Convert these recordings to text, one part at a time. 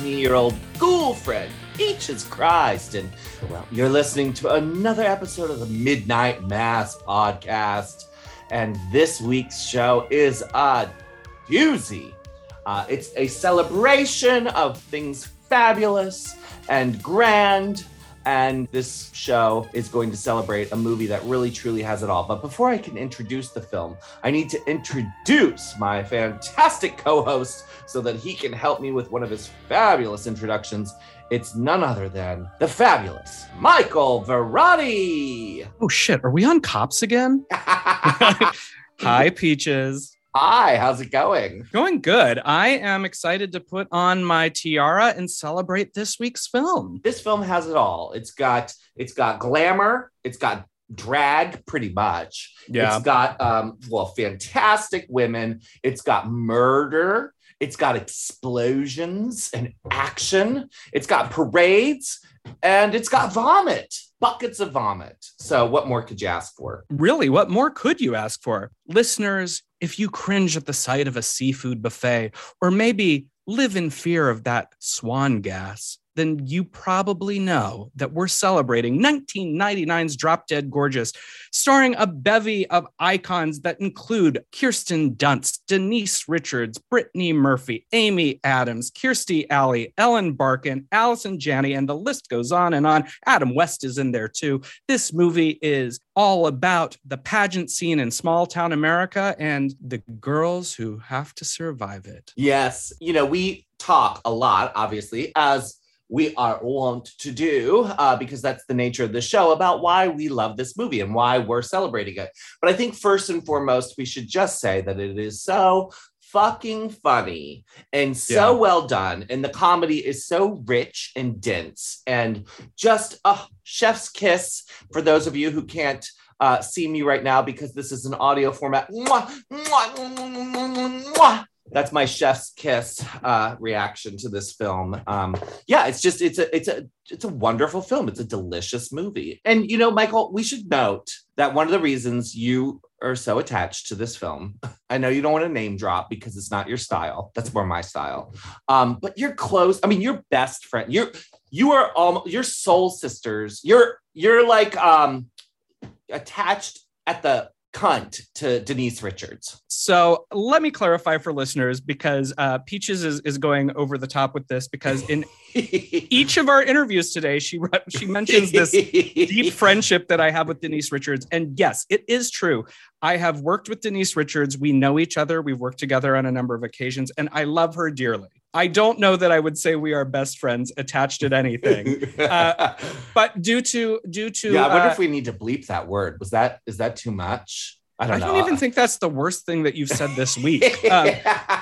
Me, your old ghoul friend, Peaches Christ. And, well, you're listening to another episode of the Midnight Mass podcast. And this week's show is a doozy. Uh, it's a celebration of things fabulous and grand and this show is going to celebrate a movie that really truly has it all. But before I can introduce the film, I need to introduce my fantastic co host so that he can help me with one of his fabulous introductions. It's none other than the fabulous Michael Varrati. Oh, shit. Are we on cops again? Hi, Peaches. Hi, how's it going? Going good. I am excited to put on my tiara and celebrate this week's film. This film has it all. It's got it's got glamour, it's got drag pretty much. Yeah. It's got um well fantastic women, it's got murder, it's got explosions and action, it's got parades, and it's got vomit buckets of vomit. So, what more could you ask for? Really, what more could you ask for? Listeners, if you cringe at the sight of a seafood buffet, or maybe live in fear of that swan gas, then you probably know that we're celebrating 1999's Drop Dead Gorgeous, starring a bevy of icons that include Kirsten Dunst, Denise Richards, Brittany Murphy, Amy Adams, Kirstie Alley, Ellen Barkin, Allison Janney, and the list goes on and on. Adam West is in there too. This movie is all about the pageant scene in small town America and the girls who have to survive it. Yes. You know, we talk a lot, obviously, as we are wont to do uh, because that's the nature of the show about why we love this movie and why we're celebrating it. But I think first and foremost, we should just say that it is so fucking funny and so Yeah. well done. And the comedy is so rich and dense and just a chef's kiss for those of you who can't uh, see me right now because this is an audio format. Mwah, mwah, mwah. That's my chef's kiss uh, reaction to this film. Um, yeah, it's just it's a it's a it's a wonderful film. It's a delicious movie. And you know, Michael, we should note that one of the reasons you are so attached to this film. I know you don't want to name drop because it's not your style. That's more my style. Um, but you're close. I mean, you're best friend. You're you are almost you're soul sisters. You're you're like um attached at the cunt to Denise Richards. So let me clarify for listeners because uh, Peaches is, is going over the top with this because in each of our interviews today, she she mentions this deep friendship that I have with Denise Richards. And yes, it is true. I have worked with Denise Richards. We know each other. We've worked together on a number of occasions, and I love her dearly. I don't know that I would say we are best friends attached at anything, Uh, but due to due to yeah, I wonder uh, if we need to bleep that word. Was that is that too much? I don't know. I don't, even think that's the worst thing that you've said this week. Um,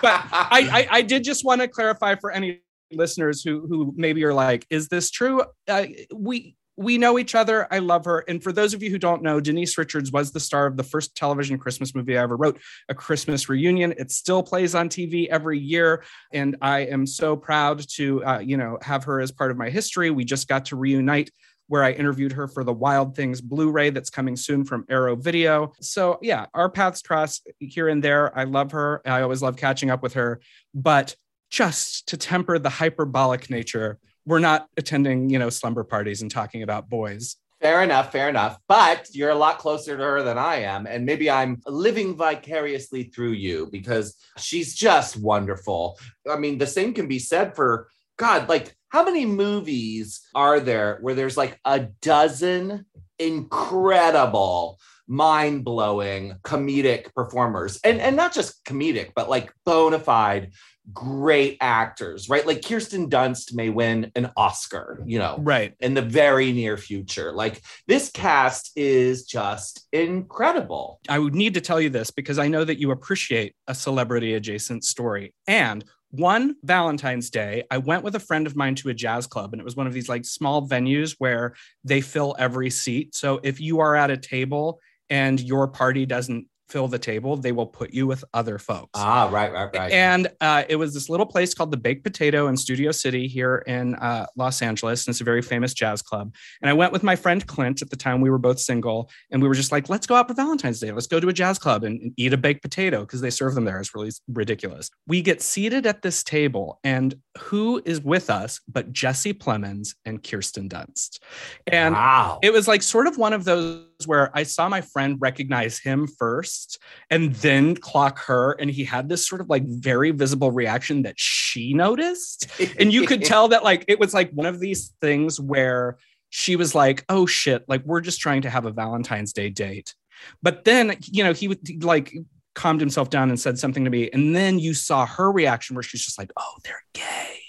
but I, I, I did just want to clarify for any listeners who who maybe are like, is this true? Uh, we we know each other. I love her. And for those of you who don't know, Denise Richards was the star of the first television Christmas movie I ever wrote, A Christmas Reunion. It still plays on TV every year, and I am so proud to uh, you know have her as part of my history. We just got to reunite where I interviewed her for the Wild Things Blu-ray that's coming soon from Arrow Video. So yeah, our paths cross here and there. I love her. I always love catching up with her, but just to temper the hyperbolic nature, we're not attending, you know, slumber parties and talking about boys. Fair enough, fair enough. But you're a lot closer to her than I am. And maybe I'm living vicariously through you because she's just wonderful. I mean, the same can be said for God, like, how many movies are there where there's like a dozen incredible, mind blowing comedic performers? And, and not just comedic, but like bona fide great actors, right? Like Kirsten Dunst may win an Oscar, you know, Right. in the very near future. Like this cast is just incredible. I would need to tell you this because I know that you appreciate a celebrity adjacent story. And one Valentine's Day, I went with a friend of mine to a jazz club, and it was one of these like small venues where they fill every seat. So if you are at a table and your party doesn't fill the table, they will put you with other folks. Ah, right, right, right. And uh, it was this little place called the Baked Potato in Studio City here in uh, Los Angeles. And it's a very famous jazz club. And I went with my friend Clint at the time we were both single. And we were just like, let's go out for Valentine's Day. Let's go to a jazz club and, and eat a baked potato because they serve them there. It's really ridiculous. We get seated at this table. And who is with us but Jesse Plemons and Kirsten Dunst? And wow. it was like sort of one of those where I saw my friend recognize him first and then clock her. And he had this sort of like very visible reaction that she noticed. And you could tell that like it was like one of these things where she was like, oh shit, like we're just trying to have a Valentine's Day date. But then, you know, he would like calmed himself down and said something to me. And then you saw her reaction where she's just like, oh, they're gay.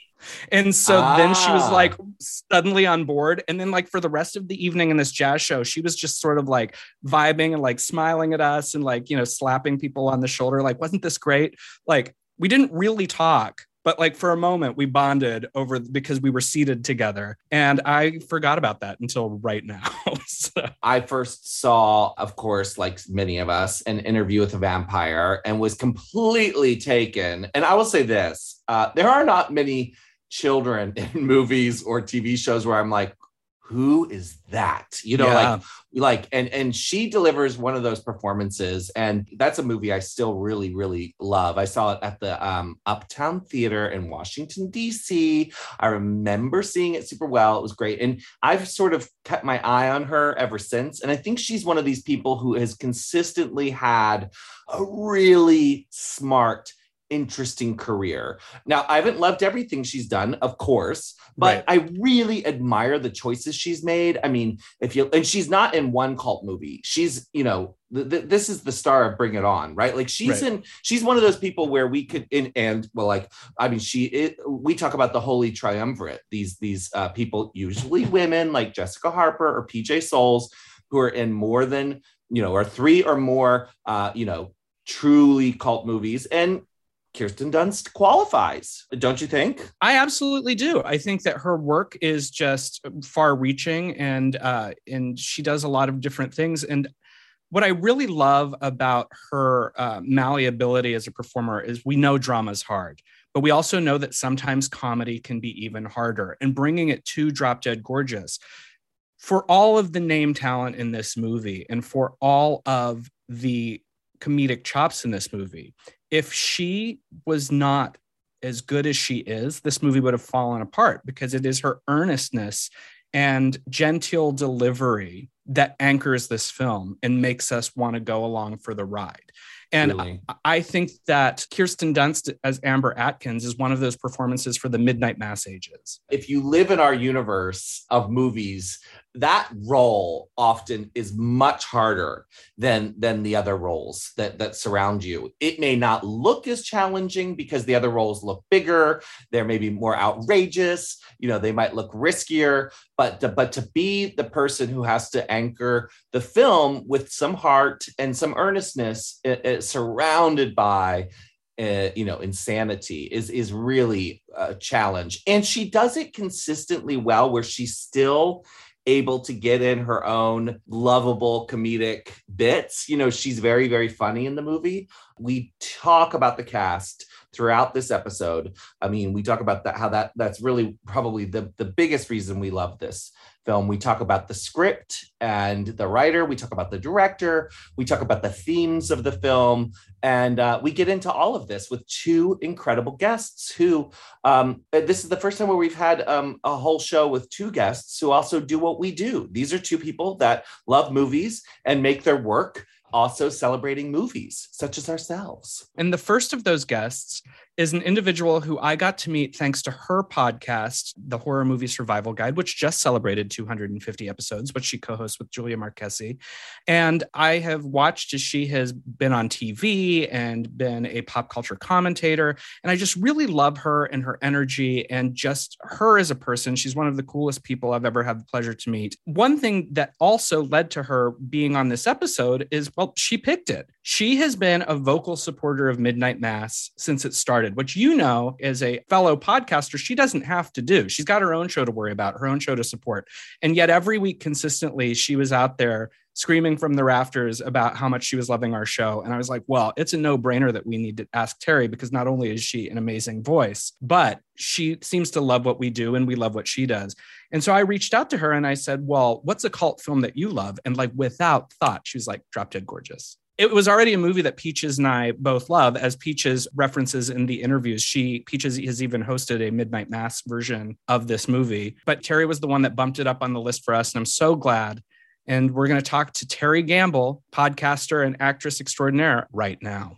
And so ah. then she was like suddenly on board. And then, like, for the rest of the evening in this jazz show, she was just sort of like vibing and like smiling at us and like, you know, slapping people on the shoulder. Like, wasn't this great? Like, we didn't really talk, but like for a moment we bonded over because we were seated together and i forgot about that until right now so. i first saw of course like many of us an interview with a vampire and was completely taken and i will say this uh, there are not many children in movies or TV shows where I'm like, who is that? You know, yeah. like like and and she delivers one of those performances and that's a movie I still really really love. I saw it at the um, Uptown Theater in Washington DC. I remember seeing it super well. It was great and I've sort of kept my eye on her ever since and I think she's one of these people who has consistently had a really smart interesting career. Now, I haven't loved everything she's done, of course, but right. I really admire the choices she's made. I mean, if you and she's not in one cult movie. She's, you know, th- th- this is the star of Bring It On, right? Like she's right. in she's one of those people where we could in and well like I mean she it, we talk about the holy triumvirate. These these uh, people usually women like Jessica Harper or PJ Soles who are in more than, you know, or three or more uh, you know, truly cult movies and Kirsten Dunst qualifies, don't you think? I absolutely do. I think that her work is just far-reaching, and uh, and she does a lot of different things. And what I really love about her uh, malleability as a performer is we know drama is hard, but we also know that sometimes comedy can be even harder. And bringing it to Drop Dead Gorgeous, for all of the name talent in this movie, and for all of the comedic chops in this movie. If she was not as good as she is, this movie would have fallen apart because it is her earnestness and genteel delivery that anchors this film and makes us want to go along for the ride. And really? I, I, think that Kirsten Dunst as Amber Atkins is one of those performances for the Midnight Mass ages. If you live in our universe of movies that role often is much harder than than the other roles that that surround you. It may not look as challenging because the other roles look bigger they're maybe more outrageous you know they might look riskier but to, but to be the person who has to anchor the film with some heart and some earnestness it, it, surrounded by uh, you know insanity is is really a challenge. And she does it consistently well where she still able to get in her own lovable comedic bits. You know, she's very, very funny in the movie. We talk about the cast throughout this episode. I mean, we talk about that how that that's really probably the the biggest reason we love this film. We talk about the script and the writer. We talk about the director. We talk about the themes of the film. And uh, we get into all of this with two incredible guests who, um, this is the first time where we've had um, a whole show with two guests who also do what we do. These are two people that love movies and make their work also celebrating movies such as ourselves. And the first of those guests is an individual who I got to meet thanks to her podcast, The Horror Movie Survival Guide, which just celebrated 250 episodes, which she co hosts with Julia Marchese. And I have watched as she has been on TV and been a pop culture commentator. And I just really love her and her energy and just her as a person. She's one of the coolest people I've ever had the pleasure to meet. One thing that also led to her being on this episode is, well, she picked it She has been a vocal supporter of Midnight Mass since it started, which you know, as a fellow podcaster, she doesn't have to do. She's got her own show to worry about, her own show to support. And yet, every week consistently, she was out there screaming from the rafters about how much she was loving our show. And I was like, well, it's a no brainer that we need to ask Terry because not only is she an amazing voice, but she seems to love what we do and we love what she does. And so I reached out to her and I said, well, what's a cult film that you love? And like without thought, she was like, Drop Dead Gorgeous it was already a movie that Peaches and I both love, as Peaches references in the interviews. She Peaches has even hosted a Midnight Mass version of this movie, but Terry was the one that bumped it up on the list for us, and I'm so glad. And we're going to talk to Terry Gamble, podcaster and actress extraordinaire, right now.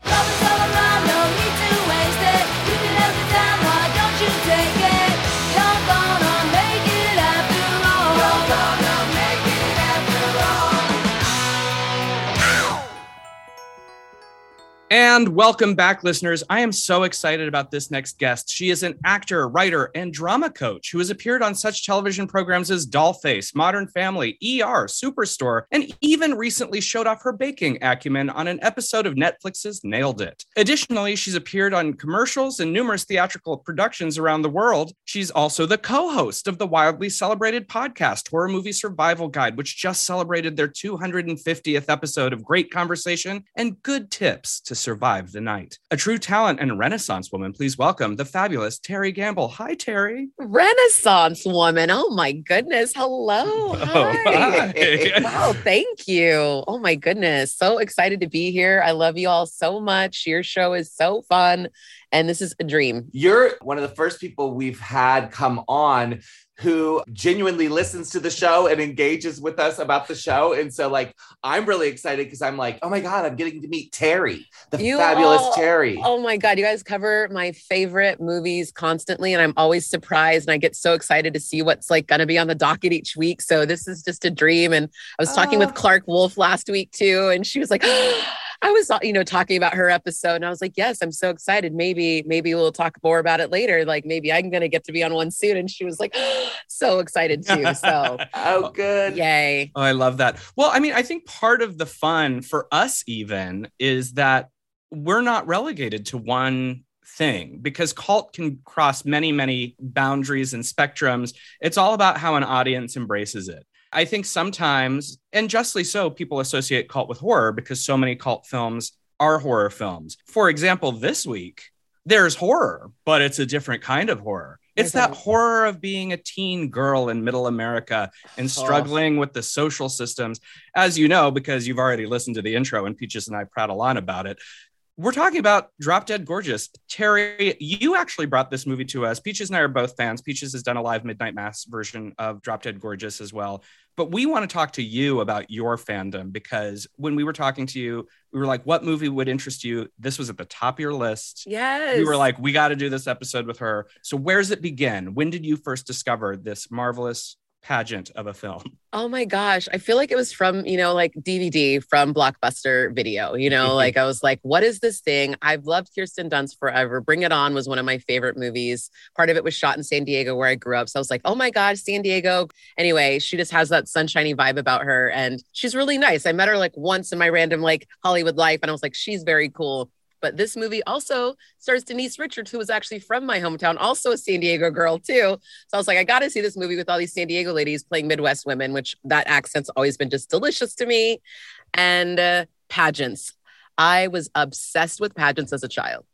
And welcome back, listeners. I am so excited about this next guest. She is an actor, writer, and drama coach who has appeared on such television programs as Dollface, Modern Family, ER, Superstore, and even recently showed off her baking acumen on an episode of Netflix's Nailed It. Additionally, she's appeared on commercials and numerous theatrical productions around the world. She's also the co host of the wildly celebrated podcast, Horror Movie Survival Guide, which just celebrated their 250th episode of great conversation and good tips to survive the night. A true talent and Renaissance woman, please welcome the fabulous Terry Gamble. Hi, Terry. Renaissance woman. Oh my goodness. Hello. Oh, hi. hi. wow. Thank you. Oh my goodness. So excited to be here. I love you all so much. Your show is so fun. And this is a dream. You're one of the first people we've had come on who genuinely listens to the show and engages with us about the show. And so, like, I'm really excited because I'm like, oh my God, I'm getting to meet Terry, the you fabulous all, Terry. Oh my God, you guys cover my favorite movies constantly. And I'm always surprised and I get so excited to see what's like going to be on the docket each week. So, this is just a dream. And I was talking with ah. Clarke Wolfe last week too. And she was like, I was, uh, you know, talking about her episode and I was like, yes, I'm so excited. Maybe, maybe we'll talk more about it later. Like maybe I'm going to get to be on one soon. And she was like, so excited too. So, oh, good. Yay. Oh, I love that. Well, I mean, I think part of the fun for us even is that we're not relegated to one thing because cult can cross many, many boundaries and spectrums. It's all about how an audience embraces it. I think sometimes, and justly so, people associate cult with horror because so many cult films are horror films. For example, this week, there's horror, but it's a different kind of horror. It's that mm-hmm. horror of being a teen girl in middle America and struggling oh. with the social systems. As you know, because you've already listened to the intro and Peaches and I prattle on about it, we're talking about Drop Dead Gorgeous. Terry, you actually brought this movie to us. Peaches and I are both fans. Peaches has done a live Midnight Mass version of Drop Dead Gorgeous as well. But we want to talk to you about your fandom because when we were talking to you, we were like, what movie would interest you? This was at the top of your list. Yes. We were like, we got to do this episode with her. So, where's it begin? When did you first discover this marvelous pageant of a film? Oh my gosh. I feel like it was from, you know, like DVD from Blockbuster Video. You know, like I was like, what is this thing? I've loved Kirsten Dunst forever. Bring It On was one of my favorite movies. Part of it was shot in San Diego where I grew up. So I was like, oh my God, San Diego. Anyway, she just has that sunshiny vibe about her. And she's really nice. I met her like once in my random like Hollywood life. And I was like, she's very cool. But this movie also stars Denise Richards, who was actually from my hometown, also a San Diego girl too. So I was like, I got to see this movie with all these San Diego ladies playing Midwest women, which that accent's always been just delicious to me. And uh, pageants. I was obsessed with pageants as a child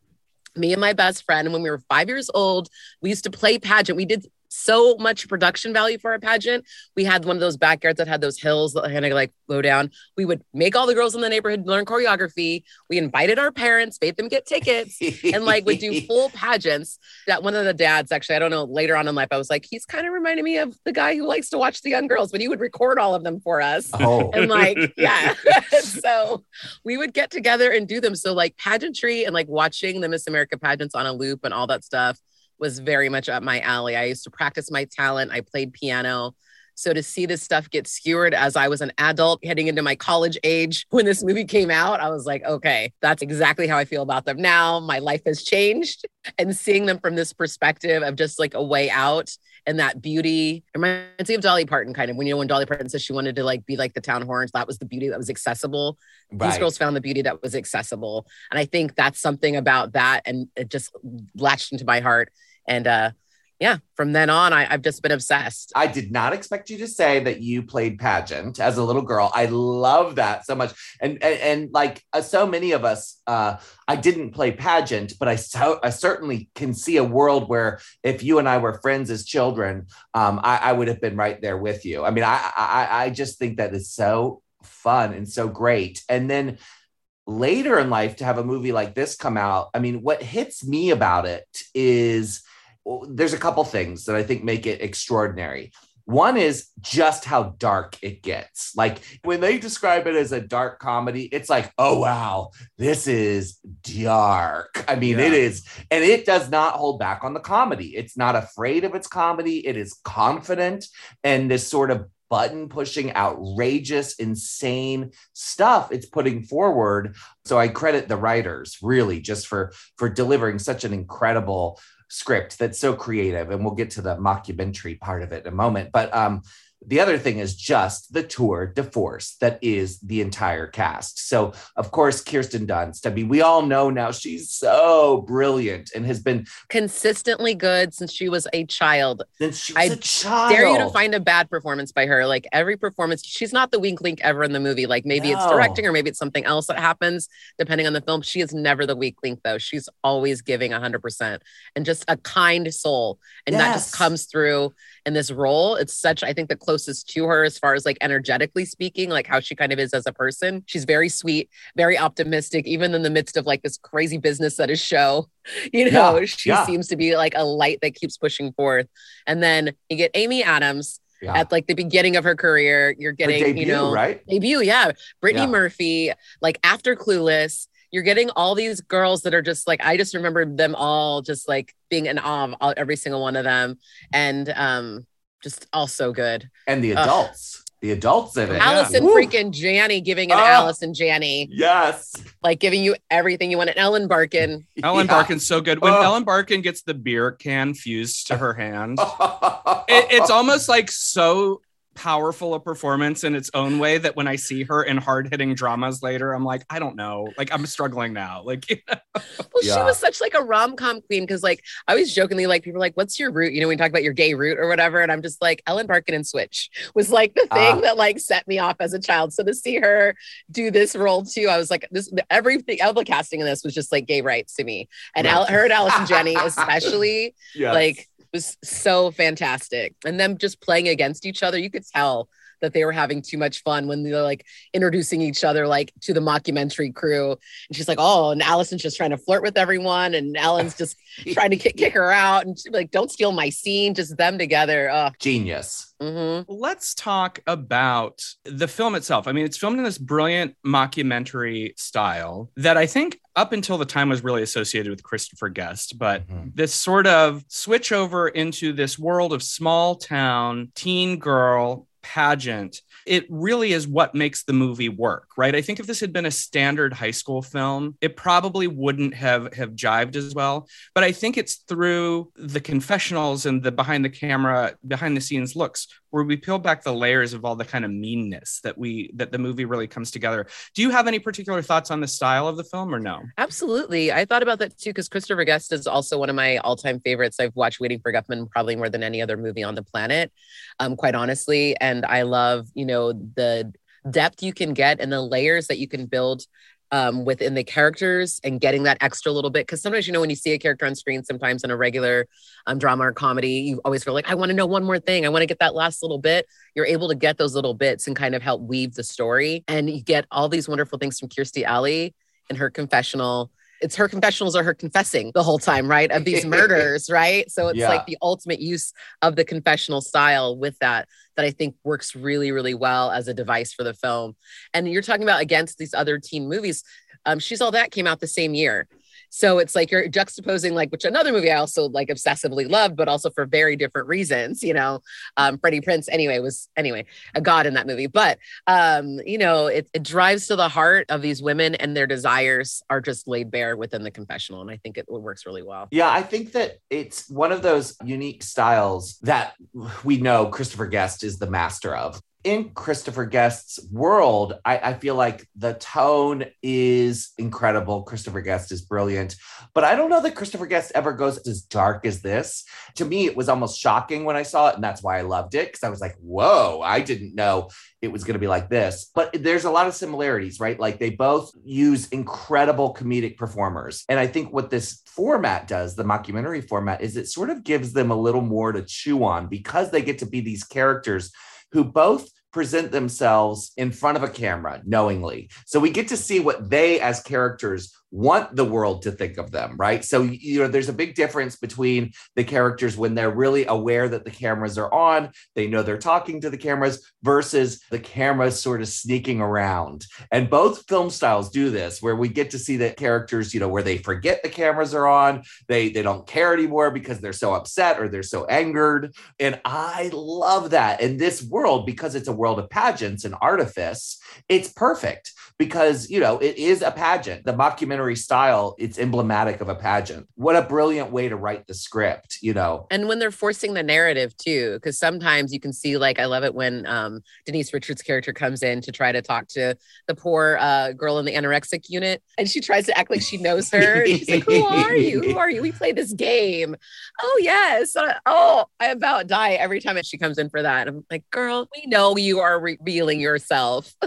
me and my best friend when we were five years old we used to play pageant we did so much production value for our pageant. We had one of those backyards that had those hills that kind of like go down. We would make all the girls in the neighborhood learn choreography. We invited our parents, made them get tickets, and like would do full pageants. That one of the dads, actually, I don't know, later on in life, I was like, he's kind of reminding me of the guy who likes to watch the young girls, but he would record all of them for us. Oh. And like, yeah. so we would get together and do them. So like pageantry and like watching the Miss America pageants on a loop and all that stuff was very much up my alley. I used to practice my talent. I played piano. So to see this stuff get skewered as I was an adult heading into my college age when this movie came out, I was like, okay, that's exactly how I feel about them now. My life has changed. And seeing them from this perspective of just like a way out and that beauty reminds me of Dolly Parton kind of when you know when Dolly Parton says she wanted to like be like the town horns, that was the beauty that was accessible. Right. These girls found the beauty that was accessible. And I think that's something about that and it just latched into my heart. And uh yeah, from then on, I, I've just been obsessed. I did not expect you to say that you played pageant as a little girl. I love that so much, and and, and like uh, so many of us, uh, I didn't play pageant, but I so I certainly can see a world where if you and I were friends as children, um, I, I would have been right there with you. I mean, I, I I just think that is so fun and so great, and then later in life to have a movie like this come out. I mean, what hits me about it is there's a couple things that I think make it extraordinary. One is just how dark it gets. Like when they describe it as a dark comedy, it's like, oh, wow, this is dark. I mean, Yeah. it is, and it does not hold back on the comedy. It's not afraid of its comedy, it is confident and this sort of button pushing, outrageous, insane stuff it's putting forward. So I credit the writers really just for for delivering such an incredible script that's so creative and we'll get to the mockumentary part of it in a moment but um the other thing is just the tour de force that is the entire cast. So, of course, Kirsten Dunst. I mean, we all know now she's so brilliant and has been Consistently good since she was a child. since she was I a child. Dare you to find a bad performance by her. Like every performance, she's not the weak link ever in the movie. Like maybe it's directing or maybe it's something else that happens depending on the film. She is never the weak link though. She's always giving 100% and just a kind soul. And that just comes through in this role. It's such, I think, the closest to her as far as like energetically speaking, like how she kind of is as a person. She's very sweet, very optimistic, even in the midst of like this crazy business that is show. You know, Yeah, she yeah. seems to be like a light that keeps pushing forth. And then you get Amy Adams Yeah. at like the beginning of her career. You're getting, debut, you know, right? debut, yeah. Brittany. Murphy, like after Clueless, you're getting all these girls that are just like I just remember them all just like being in awe of all, every single one of them, and um, just all so good. And the Ugh. adults, the adults in it. Allison Woo. freaking Janney giving an Oh. Allison Janney, Yes. like giving you everything you want. And Ellen Barkin, Ellen Yeah. Barkin's so good. When Oh. Ellen Barkin gets the beer can fused to her hand, it, it, it's almost like so powerful a performance in its own way that when I see her in hard hitting dramas later, I'm like, I don't know. Like I'm struggling now. Like well, she was such like a rom com queen because like I always jokingly like people are like, "What's your root?" You know, when you talk about your gay root or whatever, and I'm just like Ellen Barkin and Switch was like the thing Ah. that like set me off as a child. So to see her do this role too, I was like, this everything. All the casting in this was just like gay rights to me, and Right. Al, her and Allison Janney especially Yes. like was so fantastic. And them just playing against each other, you could tell that they were having too much fun when they're like introducing each other like to the mockumentary crew. And she's like, oh, and Allison's just trying to flirt with everyone, and Ellen's just trying to kick, kick her out. And she's like, don't steal my scene, just them together. Oh, genius. mhm. let's talk about the film itself. I mean, it's filmed in this brilliant mockumentary style that I think up until the time was really associated with Christopher Guest, but Mhm. this sort of switch over into this world of small town teen girl pageant it really is what makes the movie work right i think if this had been a standard high school film it probably wouldn't have have jived as well but i think it's through the confessionals and the behind the camera behind the scenes looks where we peel back the layers of all the kind of meanness that we that the movie really comes together do you have any particular thoughts on the style of the film or no Absolutely. I thought about that too because Christopher Guest is also one of my all time favorites. I've watched Waiting for Guffman probably more than any other movie on the planet, um, quite honestly. And I love, you know, the depth you can get and the layers that you can build um, within the characters and getting that extra little bit. Because sometimes, you know, when you see a character on screen, sometimes in a regular um, drama or comedy, you always feel like, I want to know one more thing. I want to get that last little bit. You're able to get those little bits and kind of help weave the story. And you get all these wonderful things from Kirstie Alley in her confessional. It's her confessionals are her confessing the whole time, right? Of these murders, right? So it's Yeah. like the ultimate use of the confessional style with that, that I think works really, really well as a device for the film. And you're talking about against these other teen movies. Um, She's All That came out the same year. So it's like you're juxtaposing like which another movie I also like obsessively loved, but also for very different reasons. You know, um, Freddie Prinze anyway was anyway a god in that movie, but um, you know it, it drives to the heart of these women and their desires are just laid bare within the confessional, and I think it works really well. Yeah, I think that it's one of those unique styles that we know Christopher Guest is the master of in Christopher Guest's world, I, I, feel like the tone is incredible. Christopher Guest is brilliant, but I don't know that Christopher Guest ever goes as dark as this. To me, it was almost shocking when I saw it, and that's why I loved it because I was like, "Whoa!" I didn't know it was going to be like this. But there's a lot of similarities, right? Like they both use incredible comedic performers, and I think what this format does, the mockumentary format, is it sort of gives them a little more to chew on because they get to be these characters who both present themselves in front of a camera knowingly. So we get to see what they as characters want the world to think of them, right? So, you know, there's a big difference between the characters when they're really aware that the cameras are on, they know they're talking to the cameras, versus the cameras sort of sneaking around. And both film styles do this, where we get to see the characters, you know, where they forget the cameras are on, they they don't care anymore because they're so upset or they're so angered. And I love that. In this world, because it's a world of pageants and artifice, it's perfect because you know it is a pageant. The mockumentary style it's emblematic of a pageant. What a brilliant way to write the script you know? And when they're forcing the narrative too because sometimes you can see like i love it when um, denise richards character comes in to try to talk to the poor uh, girl in the anorexic unit and she tries to act like she knows her. She's like who are you? Who are you? We play this game. Oh yes. Uh, oh i about die every time she comes in for that. I'm like girl we know you are revealing yourself.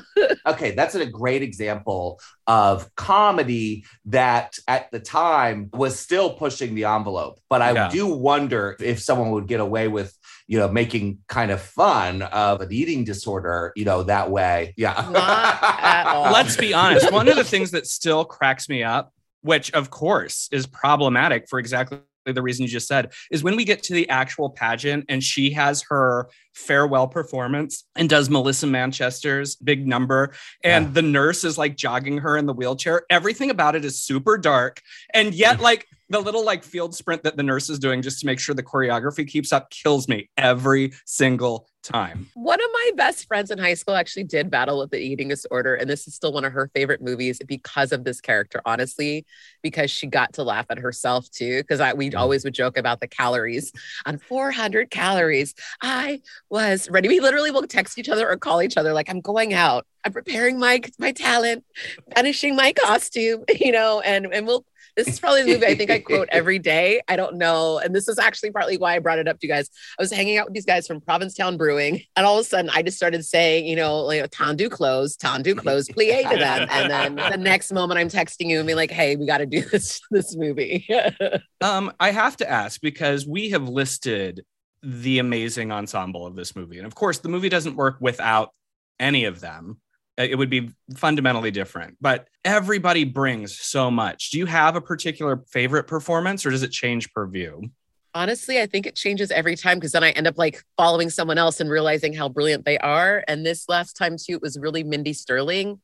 Okay that's a great great example of comedy that at the time was still pushing the envelope. But I yeah. do wonder if someone would get away with, you know, making kind of fun of an eating disorder, you know, that way. Yeah. Let's be honest. One of the things that still cracks me up, which of course is problematic for exactly the reason you just said is when we get to the actual pageant and she has her farewell performance and does Melissa Manchester's big number and yeah. the nurse is like jogging her in the wheelchair everything about it is super dark and yet mm. like the little like field sprint that the nurse is doing just to make sure the choreography keeps up kills me every single time. One of my best friends in high school actually did battle with the eating disorder, and this is still one of her favorite movies because of this character, honestly, because she got to laugh at herself too. Because I we mm. always would joke about the calories on 400 calories. I was ready. We literally will text each other or call each other like, I'm going out. I'm preparing my my talent, finishing my costume, you know, and and we'll this is probably the movie I think I quote every day. I don't know. And this is actually partly why I brought it up to you guys. I was hanging out with these guys from Provincetown Brewing, and all of a sudden I just started saying, you know, like tendu close, tendu close, plie to them. And then the next moment I'm texting you and be like, hey, we got to do this this movie. um, I have to ask because we have listed the amazing ensemble of this movie. And of course, the movie doesn't work without any of them it would be fundamentally different but everybody brings so much do you have a particular favorite performance or does it change per view honestly i think it changes every time because then i end up like following someone else and realizing how brilliant they are and this last time too it was really mindy sterling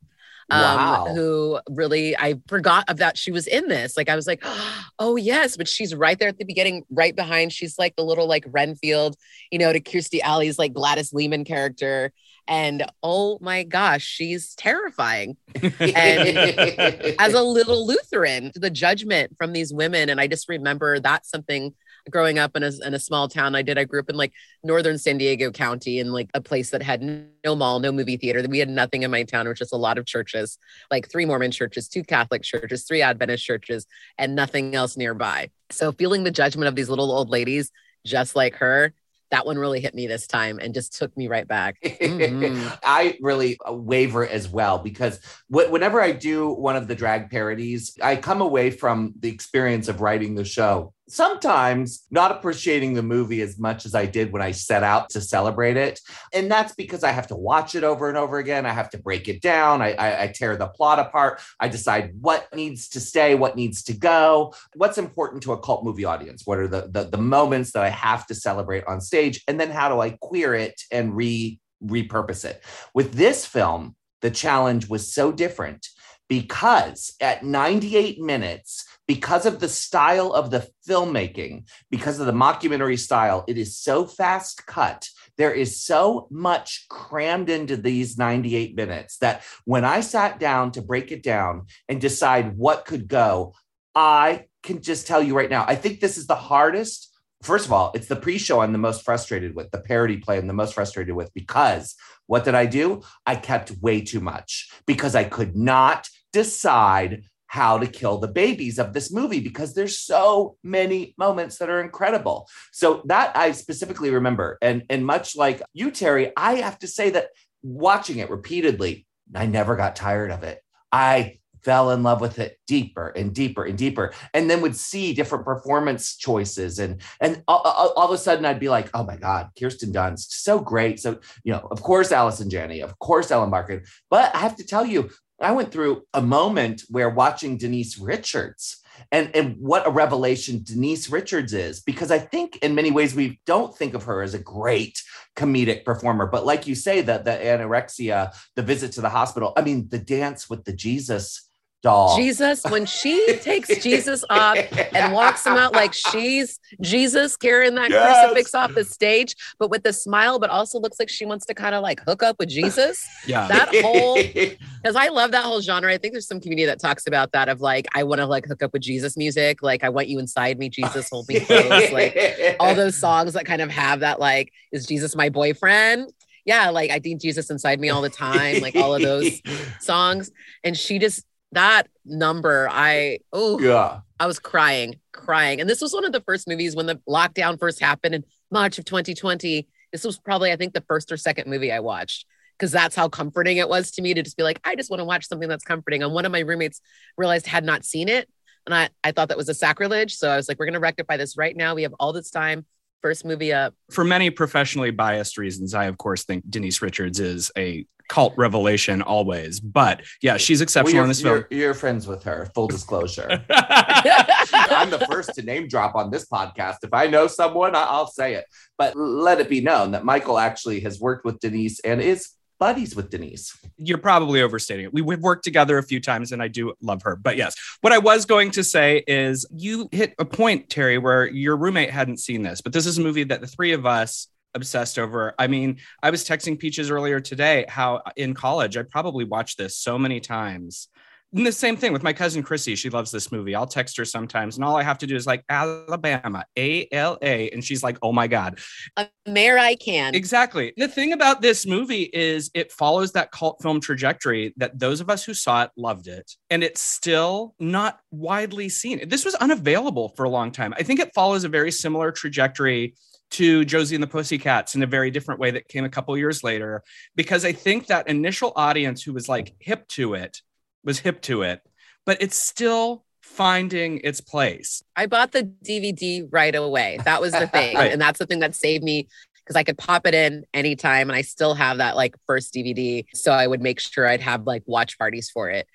um, wow. who really I forgot of that she was in this. Like I was like, oh yes, but she's right there at the beginning, right behind. She's like the little like Renfield, you know, to Kirstie Alley's like Gladys Leeman character. And oh my gosh, she's terrifying. and as a little Lutheran, the judgment from these women. And I just remember that's something growing up in a, in a small town I did. I grew up in like northern San Diego County in like a place that had no mall, no movie theater. We had nothing in my town. It was just a lot of churches, like three Mormon churches, two Catholic churches, three Adventist churches, and nothing else nearby. So feeling the judgment of these little old ladies just like her that one really hit me this time and just took me right back. Mm-hmm. I really uh, waver as well because w- whenever I do one of the drag parodies, I come away from the experience of writing the show sometimes not appreciating the movie as much as I did when I set out to celebrate it. And that's because I have to watch it over and over again. I have to break it down. I, I, I, tear the plot apart. I decide what needs to stay, what needs to go, what's important to a cult movie audience. What are the, the, the moments that I have to celebrate on stage? And then how do I queer it and re repurpose it? With this film, the challenge was so different because at 98 minutes, because of the style of the filmmaking, because of the mockumentary style, it is so fast cut. There is so much crammed into these 98 minutes that when I sat down to break it down and decide what could go, I can just tell you right now, I think this is the hardest. First of all, it's the pre show I'm the most frustrated with, the parody play I'm the most frustrated with because what did I do? I kept way too much because I could not decide how to kill the babies of this movie because there's so many moments that are incredible. So that I specifically remember. And, and much like you, Terry, I have to say that watching it repeatedly, I never got tired of it. I fell in love with it deeper and deeper and deeper and then would see different performance choices and and all, all, all, of a sudden i'd be like oh my god kirsten dunst so great so you know of course allison janney of course ellen barkin but i have to tell you I went through a moment where watching Denise Richards and, and what a revelation Denise Richards is, because I think in many ways we don't think of her as a great comedic performer. But like you say, that the anorexia, the visit to the hospital, I mean, the dance with the Jesus doll. Jesus, when she takes Jesus up and walks him out like she's Jesus carrying that yes. crucifix off the stage, but with a smile, but also looks like she wants to kind of like hook up with Jesus. Yeah. That whole, because I love that whole genre. I think there's some community that talks about that of like, I want to like hook up with Jesus music. Like, I want you inside me, Jesus, hold me close. like, all those songs that kind of have that, like, is Jesus my boyfriend? yeah, like I think Jesus inside me all the time, like all of those songs. And she just that number, I oh yeah, I was crying, crying. And this was one of the first movies when the lockdown first happened in March of 2020. This was probably, I think, the first or second movie I watched because that's how comforting it was to me to just be like, I just want to watch something that's comforting. And one of my roommates realized had not seen it. And I, I thought that was a sacrilege. So I was like, we're going to rectify this right now. We have all this time first movie up. For many professionally biased reasons, I of course think Denise Richards is a cult revelation always. But yeah, she's exceptional well, in this you're, film. You're friends with her. Full disclosure. I'm the first to name drop on this podcast. If I know someone, I'll say it. But let it be known that Michael actually has worked with Denise and is buddies with Denise. You're probably overstating it. We, have worked together a few times and I do love her. But yes, what I was going to say is you hit a point, Terry, where your roommate hadn't seen this, but this is a movie that the three of us obsessed over. I mean, I was texting Peaches earlier today how in college I probably watched this so many times and the same thing with my cousin Chrissy. She loves this movie. I'll text her sometimes, and all I have to do is like Alabama, A L A, and she's like, "Oh my god, a mayor I can." Exactly. The thing about this movie is it follows that cult film trajectory that those of us who saw it loved it, and it's still not widely seen. This was unavailable for a long time. I think it follows a very similar trajectory to Josie and the Pussycats in a very different way that came a couple years later, because I think that initial audience who was like hip to it was hip to it, but it's still finding its place. I bought the DVD right away. That was the thing. right. And that's the thing that saved me because I could pop it in anytime and I still have that like first DVD. So I would make sure I'd have like watch parties for it.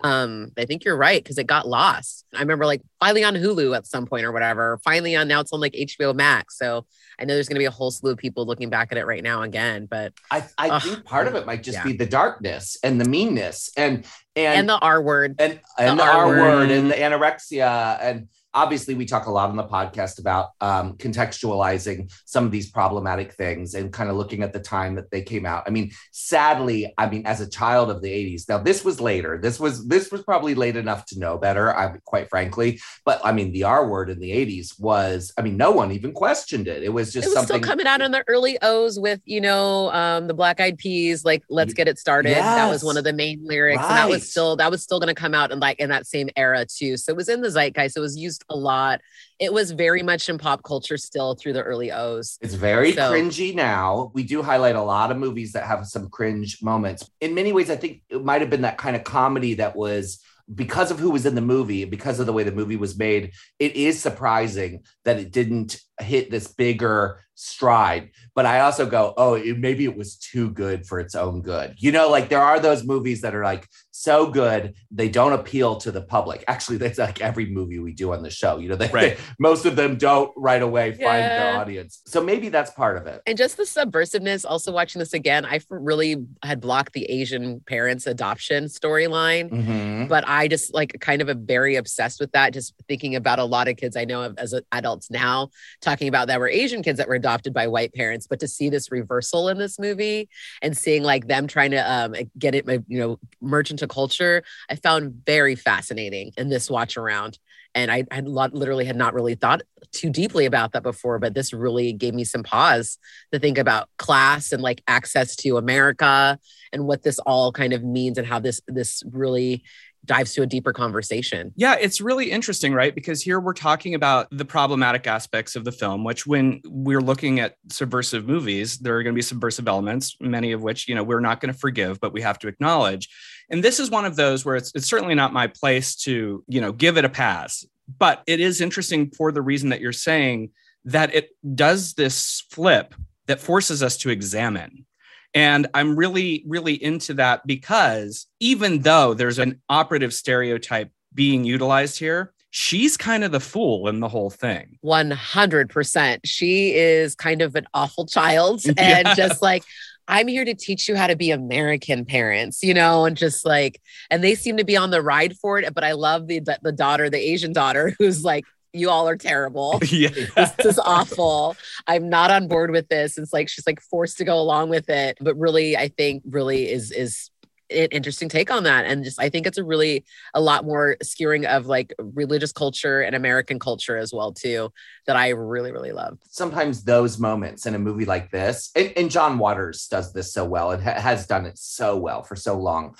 Um, I think you're right because it got lost. I remember like finally on Hulu at some point or whatever. Finally on now it's on like HBO Max. So I know there's going to be a whole slew of people looking back at it right now again. But I, I think part of it might just yeah. be the darkness and the meanness and and and the R word and and the, the R word. word and the anorexia and obviously we talk a lot on the podcast about um, contextualizing some of these problematic things and kind of looking at the time that they came out. I mean sadly i mean as a child of the 80s now this was later. This was this was probably late enough to know better i quite frankly. But i mean the r word in the 80s was i mean no one even questioned it. It was just it was something still coming out in the early o's with you know um, the black eyed peas like let's get it started. Yes. that was one of the main lyrics right. and that was still that was still going to come out in like in that same era too. So it was in the zeitgeist. So it was used a lot. It was very much in pop culture still through the early O's. It's very so. cringy now. We do highlight a lot of movies that have some cringe moments. In many ways, I think it might have been that kind of comedy that was because of who was in the movie, because of the way the movie was made, it is surprising that it didn't hit this bigger stride but i also go oh it, maybe it was too good for its own good you know like there are those movies that are like so good they don't appeal to the public actually that's like every movie we do on the show you know they, Right. most of them don't right away find their audience so maybe that's part of it And just the subversiveness, also watching this again, I really had blocked the Asian parents adoption storyline. Mhm. But I just like kind of am very obsessed with that. Just thinking about a lot of kids I know of as adults now talking about that were Asian kids that were adopted by white parents. But to see this reversal in this movie and seeing like them trying to um, get it, you know, merge into culture, I found very fascinating in this watch around. And I had literally had not really thought too deeply about that before, but this really gave me some pause to think about class and like access to America and what this all kind of means and how this this really dives to a deeper conversation. Yeah, it's really interesting, right? Because here we're talking about the problematic aspects of the film, which when we're looking at subversive movies, there are going to be subversive elements, many of which, you know, we're not going to forgive, but we have to acknowledge. And this is one of those where it's, it's certainly not my place to, you know, give it a pass. But it is interesting for the reason that you're saying that it does this flip that forces us to examine. And I'm really, really into that because even though there's an operative stereotype being utilized here, she's kind of the fool in the whole thing. 100%. She is kind of an awful child and Yeah. just like I'm here to teach you how to be American parents, you know, and just like, and they seem to be on the ride for it. But I love the the daughter, the Asian daughter, who's like, "You all are terrible. yeah. this is awful. I'm not on board with this. It's like she's like forced to go along with it. But really, I think really is is an interesting take on that. And just I think it's a really a lot more skewering of like religious culture and American culture as well, too, that I really, really love. sometimes those moments in a movie like this, and, and John Waters does this so well and ha- has done it so well for so long.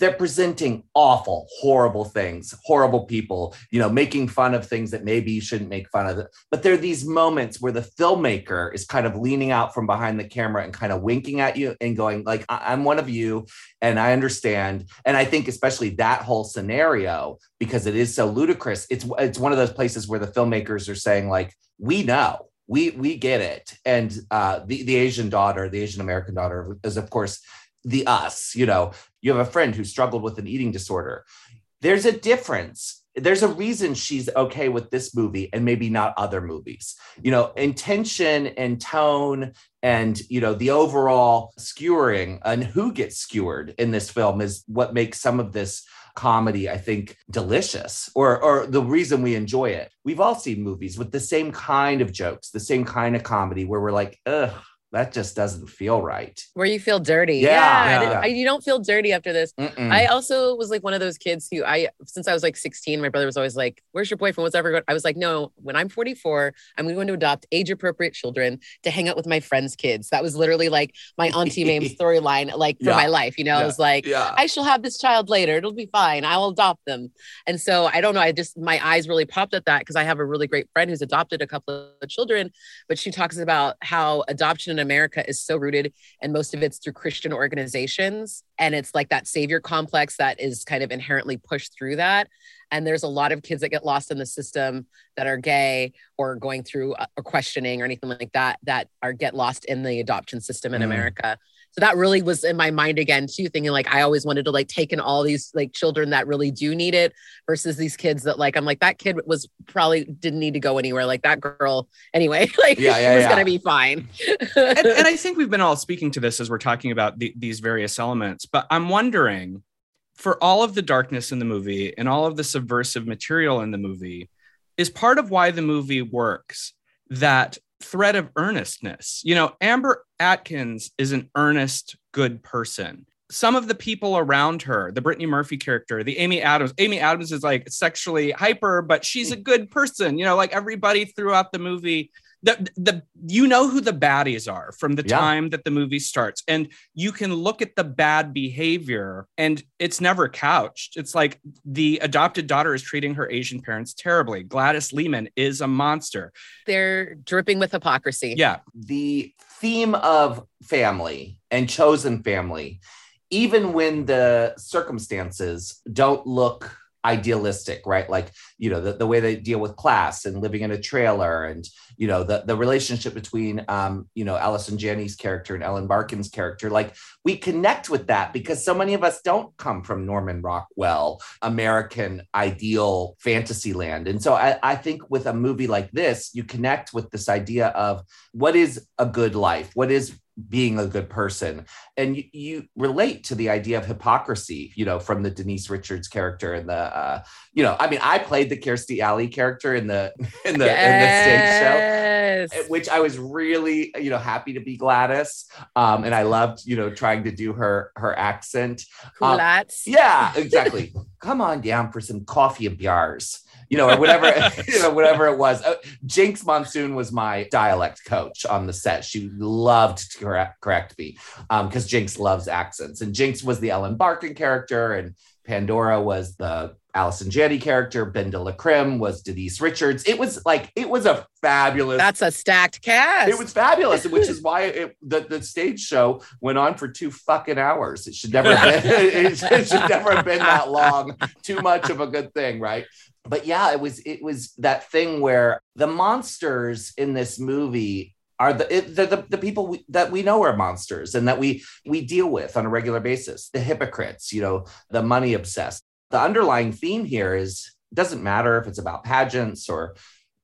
They're presenting awful, horrible things, horrible people, you know, making fun of things that maybe you shouldn't make fun of. But there are these moments where the filmmaker is kind of leaning out from behind the camera and kind of winking at you and going, like, "I- I'm one of you and I understand. And I think especially that whole scenario, because it is so ludicrous, it's it's one of those places where the filmmakers are saying, like, we know we we get it and uh the the asian daughter the asian american daughter is of course the us you know you have a friend who struggled with an eating disorder. There's a difference. There's a reason she's okay with this movie and maybe not other movies. You know intention and tone and you know the overall skewering and who gets skewered in this film is what makes some of this comedy i think delicious or or the reason we enjoy it. We've all seen movies with the same kind of jokes the same kind of comedy where we're like ugh that just doesn't feel right Where you feel dirty. Yeah, I yeah. I- you don't feel dirty after this. Mm-mm. I also was like one of those kids who I, since I was like 16, my brother was always like, Where's your boyfriend? What's ever going I was like, No, when I'm 44, I'm going to adopt age appropriate children to hang out with my friends' kids. That was literally like my Auntie Mame storyline, like for Yeah. my life. You know, I was like, yeah I shall have this child later. It'll be fine. I'll adopt them. And so I don't know. I just, my eyes really popped at that because I have a really great friend who's adopted a couple of children, but she talks about how adoption America is so rooted and most of it's through Christian organizations. And it's like that savior complex that is kind of inherently pushed through that. And there's a lot of kids that get lost in the system that are gay or going through or questioning or anything like that, that are get lost in the adoption system in Mm. America so that really was in my mind again too thinking like i always wanted to like take in all these like children that really do need it versus these kids that like i'm like that kid was probably didn't need to go anywhere like that girl anyway like Yeah, yeah, she was yeah. gonna be fine and, and I think we've been all speaking to this as we're talking about the, these various elements, but I'm wondering for all of the darkness in the movie and all of the subversive material in the movie, is part of why the movie works that thread of earnestness. You know, Amber Atkins is an earnest, good person. Some of the people around her, the Brittany Murphy character, the Amy Adams, Amy Adams is like sexually hyper, but she's a good person. You know, like everybody throughout the movie the the you know who the baddies are from the Yeah. time that the movie starts and you can look at the bad behavior and it's never couched it's like the adopted daughter is treating her asian parents terribly gladys leeman is a monster they're dripping with hypocrisy yeah the theme of family and chosen family, even when the circumstances don't look idealistic, right? Like, you know, the, the way they deal with class and living in a trailer and, you know, the, the relationship between, um, you know, Allison Janney's character and Ellen Barkin's character. Like, we connect with that because so many of us don't come from Norman Rockwell, American ideal fantasy land. And so I, I think with a movie like this, you connect with this idea of what is a good life? What is being a good person. And you, you, relate to the idea of hypocrisy you know from the denise richards character and the uh you know i mean i played the kirstie alley character in the in the yes. in the stage show which i was really you know happy to be gladys. Um and i loved you know trying to do her her accent. Um, yeah exactly. Come on down for some coffee and bars you know, or whatever, you know, whatever it was. Uh, Jinkx Monsoon was my dialect coach on the set. She loved to correct, correct me because um, Jinkx loves accents. And Jinkx was the Ellen Barkin character, and Pandora was the Allison Janney character. BenDeLaCreme was Denise Richards. It was like it was a fabulous. That's a stacked cast. It was fabulous, which is why it, the the stage show went on for two fucking hours. It should never have been, it should never have been that long. Too much of a good thing, right? But yeah, it was it was that thing where the monsters in this movie are the it, the, the people we, that we know are monsters and that we we deal with on a regular basis. The hypocrites, you know, the money obsessed. The underlying theme here is doesn't matter if it's about pageants or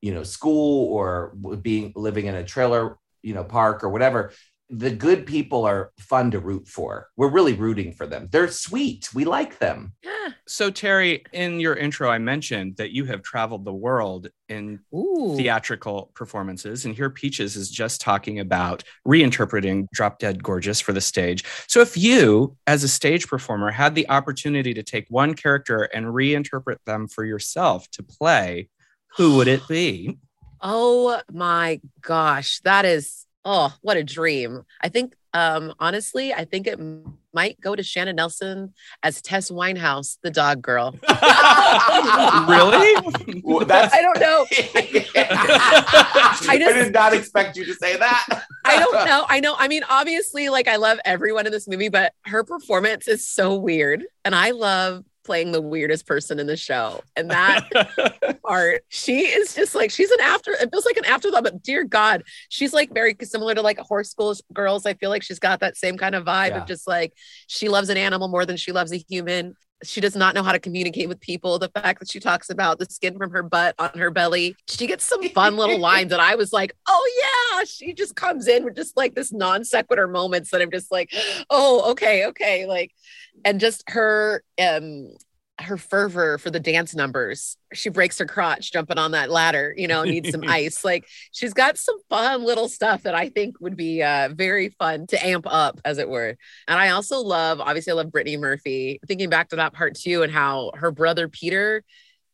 you know school or being living in a trailer you know park or whatever the good people are fun to root for. We're really rooting for them. They're sweet. We like them. Yeah. So, Terry, in your intro, I mentioned that you have traveled the world in Ooh. theatrical performances. And here, Peaches is just talking about reinterpreting Drop Dead Gorgeous for the stage. So, if you, as a stage performer, had the opportunity to take one character and reinterpret them for yourself to play, who would it be? Oh my gosh, that is oh, what a dream. I think, um, honestly, I think it might go to Shannon Nelson as Tess Weinhaus, the dog girl. really? That's... I don't know. I, just, I did not expect you to say that. I don't know. I know. I mean, obviously, like I love everyone in this movie, but her performance is so weird. And I love playing the weirdest person in the show. And that part, she is just like, she's an after, it feels like an afterthought, but dear God, she's like very similar to like horse school girls. I feel like she's got that same kind of vibe yeah. of just like, she loves an animal more than she loves a human. She does not know how to communicate with people. The fact that she talks about the skin from her butt on her belly, she gets some fun little lines that I was like, oh yeah, she just comes in with just like this non sequitur moments that I'm just like, oh, okay, okay. Like, and just her um her fervor for the dance numbers. She breaks her crotch jumping on that ladder, you know, needs some ice. Like she's got some fun little stuff that I think would be uh, very fun to amp up, as it were. And I also love, obviously, I love Brittany Murphy. Thinking back to that part too, and how her brother Peter,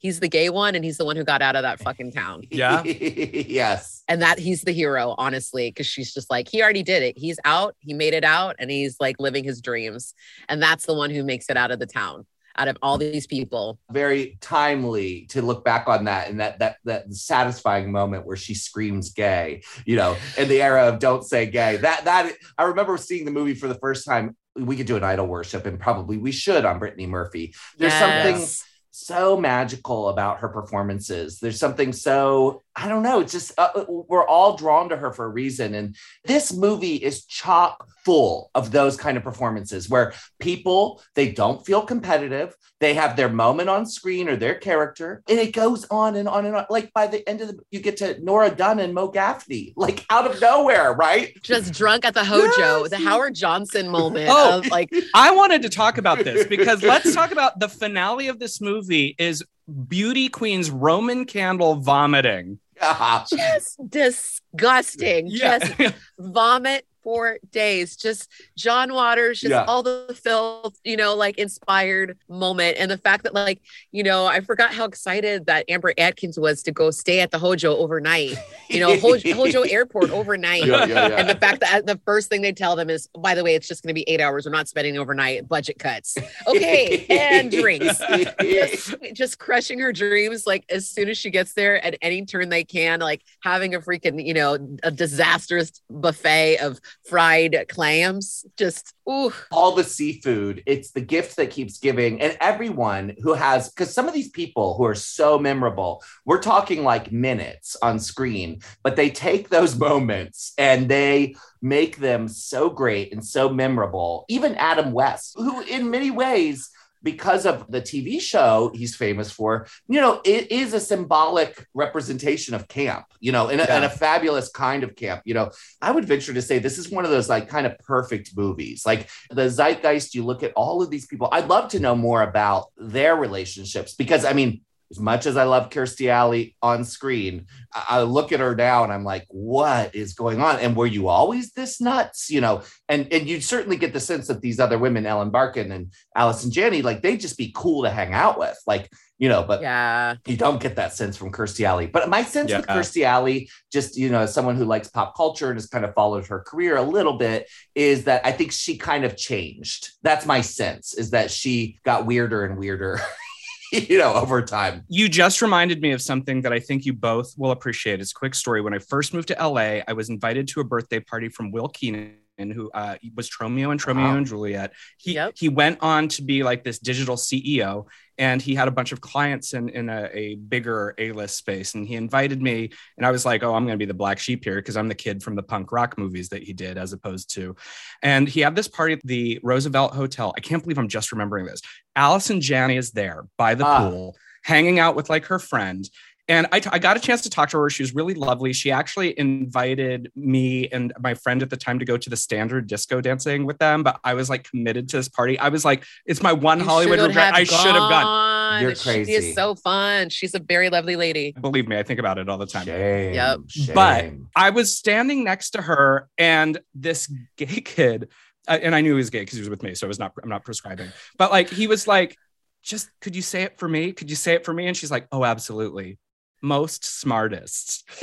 he's the gay one, and he's the one who got out of that fucking town. Yeah. yes. And that he's the hero, honestly, because she's just like, he already did it. He's out, he made it out, and he's like living his dreams. And that's the one who makes it out of the town out of all these people. Very timely to look back on that and that that that satisfying moment where she screams gay, you know, in the era of don't say gay. That that I remember seeing the movie for the first time. We could do an idol worship and probably we should on Brittany Murphy. There's yes. something so magical about her performances. There's something so I don't know. It's just uh, uh, we're all drawn to her for a reason, and this movie is chock full of those kind of performances where people they don't feel competitive. They have their moment on screen or their character, and it goes on and on and on. Like by the end of the, you get to Nora Dunn and Mo Gaffney, like out of nowhere, right? Just drunk at the Hojo, yes. the Howard Johnson moment. Oh, of like I wanted to talk about this because let's talk about the finale of this movie is beauty queen's Roman candle vomiting. Just disgusting. Yeah. Just vomit for days. Just John Waters, just yeah. all the filth, you know, like inspired moment. And the fact that, like, you know, I forgot how excited that Amber Atkins was to go stay at the Hojo overnight, you know, Hojo, Hojo Airport overnight. Yeah, yeah, and the fact that the first thing they tell them is, by the way, it's just going to be eight hours. We're not spending overnight, budget cuts. Okay. and drinks. just, just crushing her dreams. Like, as soon as she gets there at any turn they can, like having a freaking, you know, a disastrous buffet of fried clams. Just ooh. all the seafood. It's the gift that keeps giving. And everyone who has, because some of these people who are so memorable, we're talking like minutes on screen, but they take those moments and they make them so great and so memorable. Even Adam West, who in many ways, because of the TV show he's famous for, you know, it is a symbolic representation of camp, you know, in a, Yeah. in a fabulous kind of camp. You know, I would venture to say this is one of those like kind of perfect movies. Like the zeitgeist, you look at all of these people. I'd love to know more about their relationships because I mean, as much as I love Kirstie Alley on screen, I, I look at her now and I'm like, what is going on? And were you always this nuts? You know, and and you certainly get the sense that these other women, Ellen Barkin and Allison Janney, like they just be cool to hang out with. Like, you know, but Yeah. you don't get that sense from Kirstie Alley. But my sense with Kirstie Alley, just you know, as someone who likes pop culture and has kind of followed her career a little bit, is that I think she kind of changed. That's my sense, is that she got weirder and weirder, you know, over time. You just reminded me of something that I think you both will appreciate. It's a quick story. When I first moved to LA, I was invited to a birthday party from Will Keenan, who uh, was Tromeo and Tromeo Wow. and Juliet. He Yep. he went on to be like this digital CEO, and he had a bunch of clients in in a, a bigger A list space. And he invited me, and I was like, "Oh, I'm going to be the black sheep here because I'm the kid from the punk rock movies that he did, as opposed to." And he had this party at the Roosevelt Hotel. I can't believe I'm just remembering this. Allison Janney is there by the Ah. pool, hanging out with like her friend. And I, t- I got a chance to talk to her. She was really lovely. She actually invited me and my friend at the time to go to the standard disco dancing with them. But I was like committed to this party. I was like, it's my one You Hollywood regret. I should have gone. gone. You're crazy. She is so fun. She's a very lovely lady. Believe me, I think about it all the time. Shame. Yep. Shame. But- I was standing next to her and this gay kid, uh, and I knew he was gay because he was with me, so I was not. I'm not prescribing, but like he was like, "Just could you say it for me? Could you say it for me?" And she's like, "Oh, absolutely." Most smartest.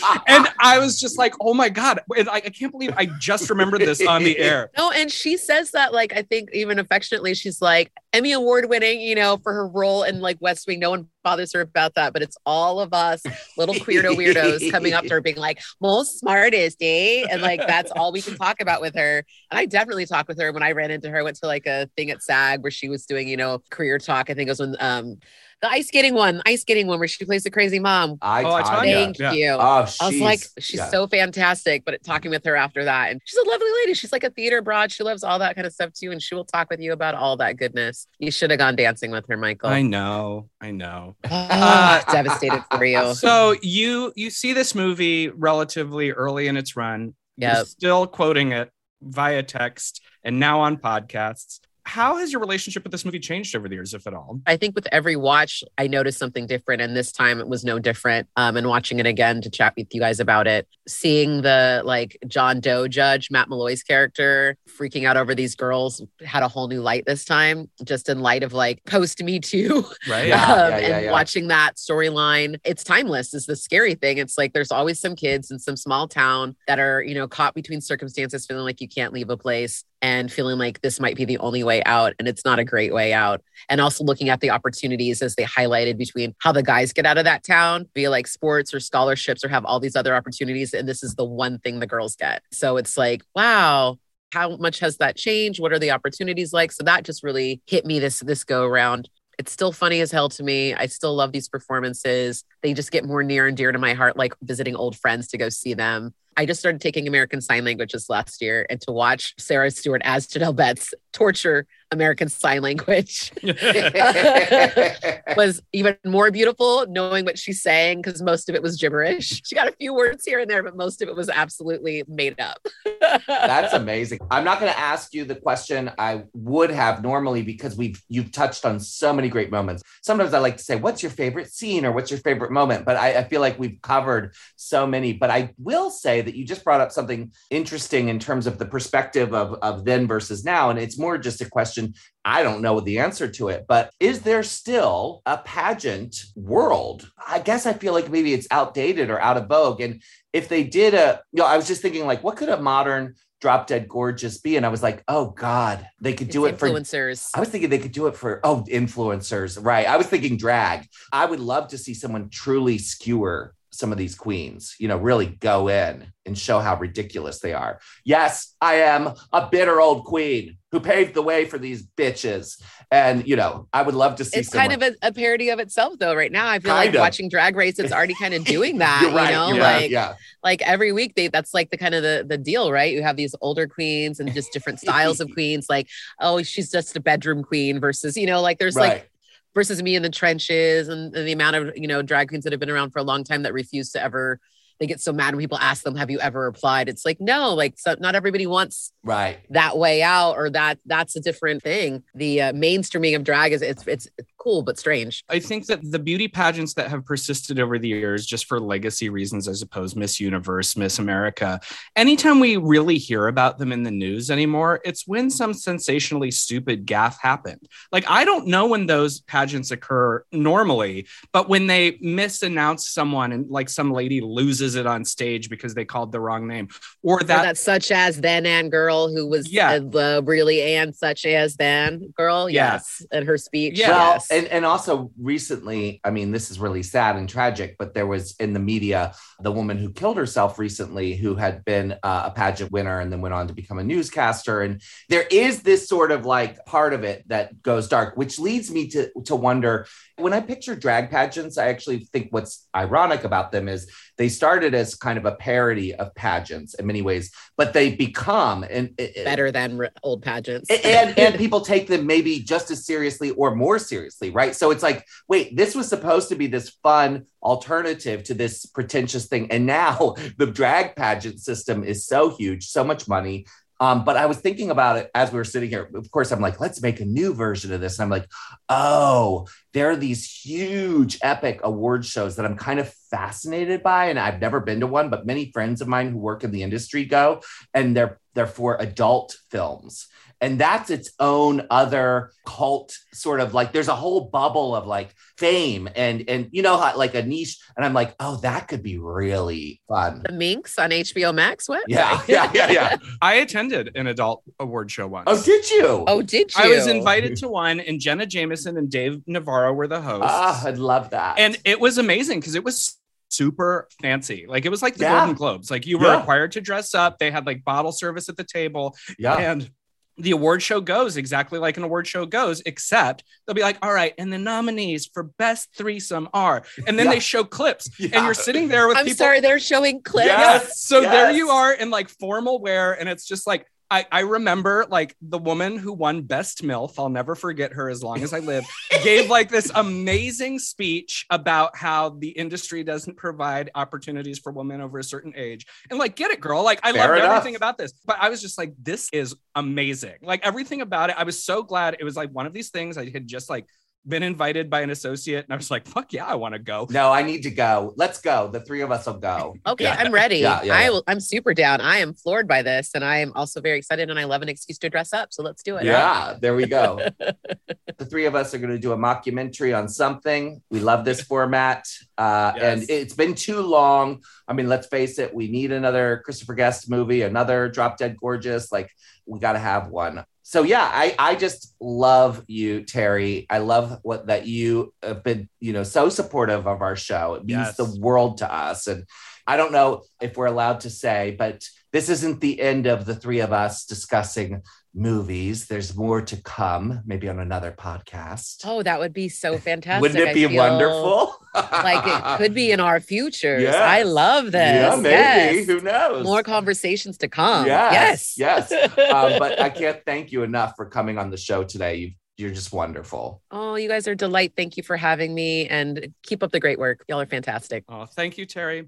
and I was just like, "Oh my god!" And I, I can't believe I just remembered this on the air. No, and she says that like I think even affectionately, she's like Emmy Award winning, you know, for her role in like West Wing. No one bothers her about that, but it's all of us little queerdo weirdos coming up to her being like, most smartest, eh? And like that's all we can talk about with her. And I definitely talked with her when I ran into her. I went to like a thing at SAG where she was doing, you know, career talk. I think it was when um the ice skating one, ice skating one where she plays the crazy mom. I, Oh, I Tanya. Tanya. Thank yeah. you. Oh, I was she's- like, she's yeah. so fantastic. But talking with her after that, and she's a lovely lady. She's like a theater broad. She loves all that kind of stuff too, and she will talk with you about all that goodness. You should have gone dancing with her, Michael. I know, I know. Ah, devastated for you. So you you see this movie relatively early in its run. You're still quoting it via text and now on podcasts. How has your relationship with this movie changed over the years, if at all? I think with every watch, I noticed something different, and this time it was no different. Um, and watching it again to chat with you guys about it, seeing the like John Doe judge Matt Malloy's character freaking out over these girls had a whole new light this time, just in light of like post Me Too. Right? Yeah. um, yeah, and yeah. watching that storyline it's timeless is the scary thing it's like there's always some kids in some small town that are you know caught between circumstances feeling like you can't leave a place and feeling like this might be the only way out and it's not a great way out and also looking at the opportunities as they highlighted between how the guys get out of that town via like sports or scholarships or have all these other opportunities and this is the one thing the girls get so it's like wow how much has that changed what are the opportunities like so that just really hit me this this go around it's still funny as hell to me. I still love these performances. They just get more near and dear to my heart, like visiting old friends to go see them. I just started taking American Sign Languages last year, and to watch Sarah Stewart as Janelle Betts torture American Sign Language was even more beautiful knowing what she's saying because most of it was gibberish. She got a few words here and there, but most of it was absolutely made up. That's amazing. I'm not going to ask you the question I would have normally because we've you've touched on so many great moments. Sometimes I like to say, "What's your favorite scene?" or "What's your favorite moment?" But I, I feel like we've covered so many. But I will say that you just brought up something interesting in terms of the perspective of of then versus now, and it's more just a question. I don't know the answer to it, but is there still a pageant world? I guess I feel like maybe it's outdated or out of vogue, and if they did a, you know, I was just thinking like, what could a modern drop dead gorgeous be? And I was like, oh God, they could do It's it for. influencers. I was thinking they could do it for oh influencers, right? I was thinking drag. I would love to see someone truly skewer some of these queens, you know, really go in and show how ridiculous they are. Yes, I am a bitter old queen who paved the way for these bitches. And, you know, I would love to see It's kind of a, a parody of itself though. Right now, I feel Kind like of. watching Drag Race, it's already kind of doing that. You're right. You know, you're right, like yeah. like every week they that's like the kind of the the deal, right? You have these older queens and just different styles of queens. Like, oh, she's just a bedroom queen versus, you know, like there's right. like versus me in the trenches and, and the amount of you know drag queens that have been around for a long time that refuse to ever they get so mad when people ask them have you ever applied it's like no like so not everybody wants right. that way out or that that's a different thing the uh, mainstreaming of drag is it's it's cool but strange I think that the beauty pageants that have persisted over the years, just for legacy reasons, I suppose, Miss Universe, Miss America, anytime we really hear about them in the news anymore, it's when some sensationally stupid gaffe happened. Like, I don't know when those pageants occur normally, but when they misannounce someone and like some lady loses it on stage because they called the wrong name, or or that. such as then and girl who was Yeah. uh, the really and such as then girl Yeah. yes and her speech. Well, yes. And, and also recently, I mean, this is really sad and tragic, but there was in the media the woman who killed herself recently, who had been uh, a pageant winner and then went on to become a newscaster. And there is this sort of like part of it that goes dark, which leads me to to wonder when I picture drag pageants, I actually think what's ironic about them is they started as kind of a parody of pageants in many ways, but they become and better than old pageants. And, and and people take them maybe just as seriously or more seriously right? So it's like wait this was supposed to be this fun alternative to this pretentious thing and now the drag pageant system is so huge so much money um, but I was thinking about it as we were sitting here. Of course, I'm like, let's make a new version of this. And I'm like, oh, there are these huge, epic award shows that I'm kind of fascinated by. And I've never been to one, but many friends of mine who work in the industry go, and they're they're for adult films. And that's its own other cult sort of like there's a whole bubble of like fame and and you know how like a niche. And I'm like, oh, that could be really fun. the minx on hbo max what Yeah, yeah, yeah, yeah. I attended an adult award show once. Oh, did you? oh did you I was invited to one, and Jenna Jameson and Dave Navarro were the hosts. Ah, I'd love that. and it was amazing because it was super fancy. Like it was like the Yeah. Golden Globes. Like you were Yeah. required to dress up. They had like bottle service at the table, yeah. and the award show goes exactly like an award show goes, except they'll be like, "All right, and the nominees for best threesome are," and then Yeah. they show clips, Yeah. and you're sitting there with i'm people. sorry they're showing clips Yes. Yes. So there you are in like formal wear, and it's just like I, I remember like the woman who won Best MILF, I'll never forget her as long as I live, gave like this amazing speech about how the industry doesn't provide opportunities for women over a certain age. And like, get it, girl. Like, I Fair loved enough. everything about this. But I was just like, this is amazing. Like everything about it. I was so glad it was like one of these things I had just like been invited by an associate, and I was like, fuck yeah, I want to go. No, I need to go. Let's go. The three of us will go. Okay, Yeah. I'm ready. Yeah, yeah, I yeah. will, I'm super down. I am floored by this, and I am also very excited. And I love an excuse to dress up. So let's do it. Yeah, there we go. the three of us are going to do a mockumentary on something. We love this format. Uh, Yes. And it's been too long. I mean, let's face it, we need another Christopher Guest movie, another Drop Dead Gorgeous. Like, we got to have one. So yeah, I I just love you, Terry. I love what that you have been, you know, so supportive of our show. It means Yes. the world to us. And I don't know if we're allowed to say, but this isn't the end of the three of us discussing movies. There's more to come, maybe on another podcast. Oh, that would be so fantastic. Wouldn't it be wonderful? Like it could be in our future. Yes. I love this. Yeah, maybe. Yes. Who knows? More conversations to come. Yes, Yes. yes. um, but I can't thank you enough for coming on the show today. You, you're just wonderful. oh, you guys are a delight. Thank you for having me and keep up the great work. Y'all are fantastic. Oh, thank you, Terry.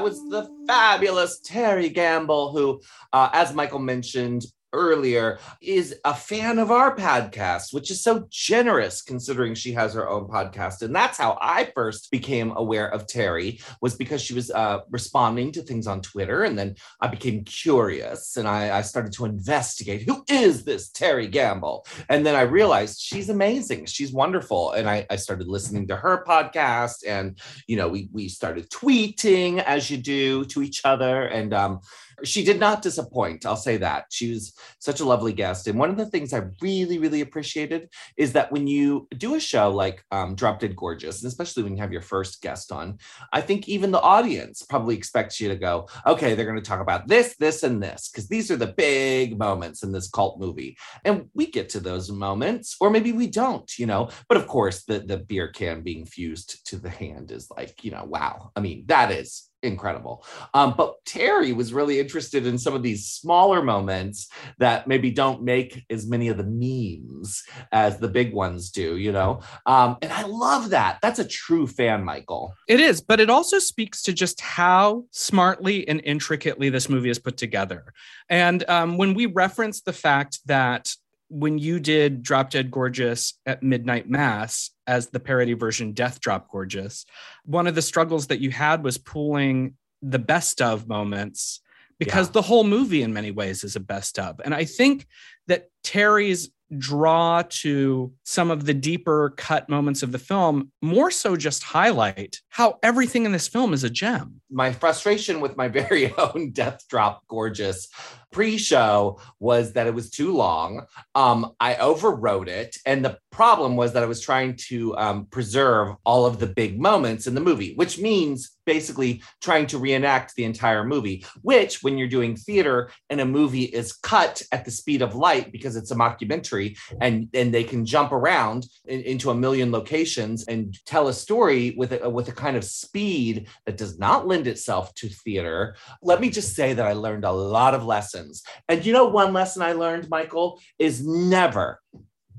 That was the fabulous Terry Gamble, who, uh, as Michael mentioned, earlier, is a fan of our podcast, which is so generous considering she has her own podcast. And that's how I first became aware of Terry was because she was uh, responding to things on Twitter. And then I became curious and I, I started to investigate who is this Terry Gamble? And then I realized she's amazing. She's wonderful. And I, I started listening to her podcast and, you know, we, we started tweeting as you do to each other. And um, she did not disappoint. I'll say that. She was such a lovely guest. And one of the things I really, really appreciated is that when you do a show like um, Drop Dead Gorgeous, and especially when you have your first guest on, I think even the audience probably expects you to go, okay, they're going to talk about this, this, and this, because these are the big moments in this cult movie. And we get to those moments, or maybe we don't, you know. But of course, the, the beer can being fused to the hand is like, you know, wow. I mean, that is incredible. Um, but Terry was really interested in some of these smaller moments that maybe don't make as many of the memes as the big ones do, you know? Um, and I love that. That's a true fan, Michael. It is, but it also speaks to just how smartly and intricately this movie is put together. And um, when we reference the fact that when you did Drop Dead Gorgeous at Midnight Mass as the parody version Death Drop Gorgeous, one of the struggles that you had was pulling the best of moments because yeah. the whole movie in many ways is a best of. And I think that Terry's draw to some of the deeper cut moments of the film more so just highlight how everything in this film is a gem. My frustration with my very own Death Drop Gorgeous pre-show was that it was too long. Um, I overwrote it, and the problem was that I was trying to um, preserve all of the big moments in the movie, which means basically trying to reenact the entire movie. Which, when you're doing theater and a movie is cut at the speed of light because it's a mockumentary, and and they can jump around in, into a million locations and tell a story with a, with a kind of speed that does not lend itself to theater. Let me just say that I learned a lot of lessons. And you know, one lesson I learned, Michael, is never,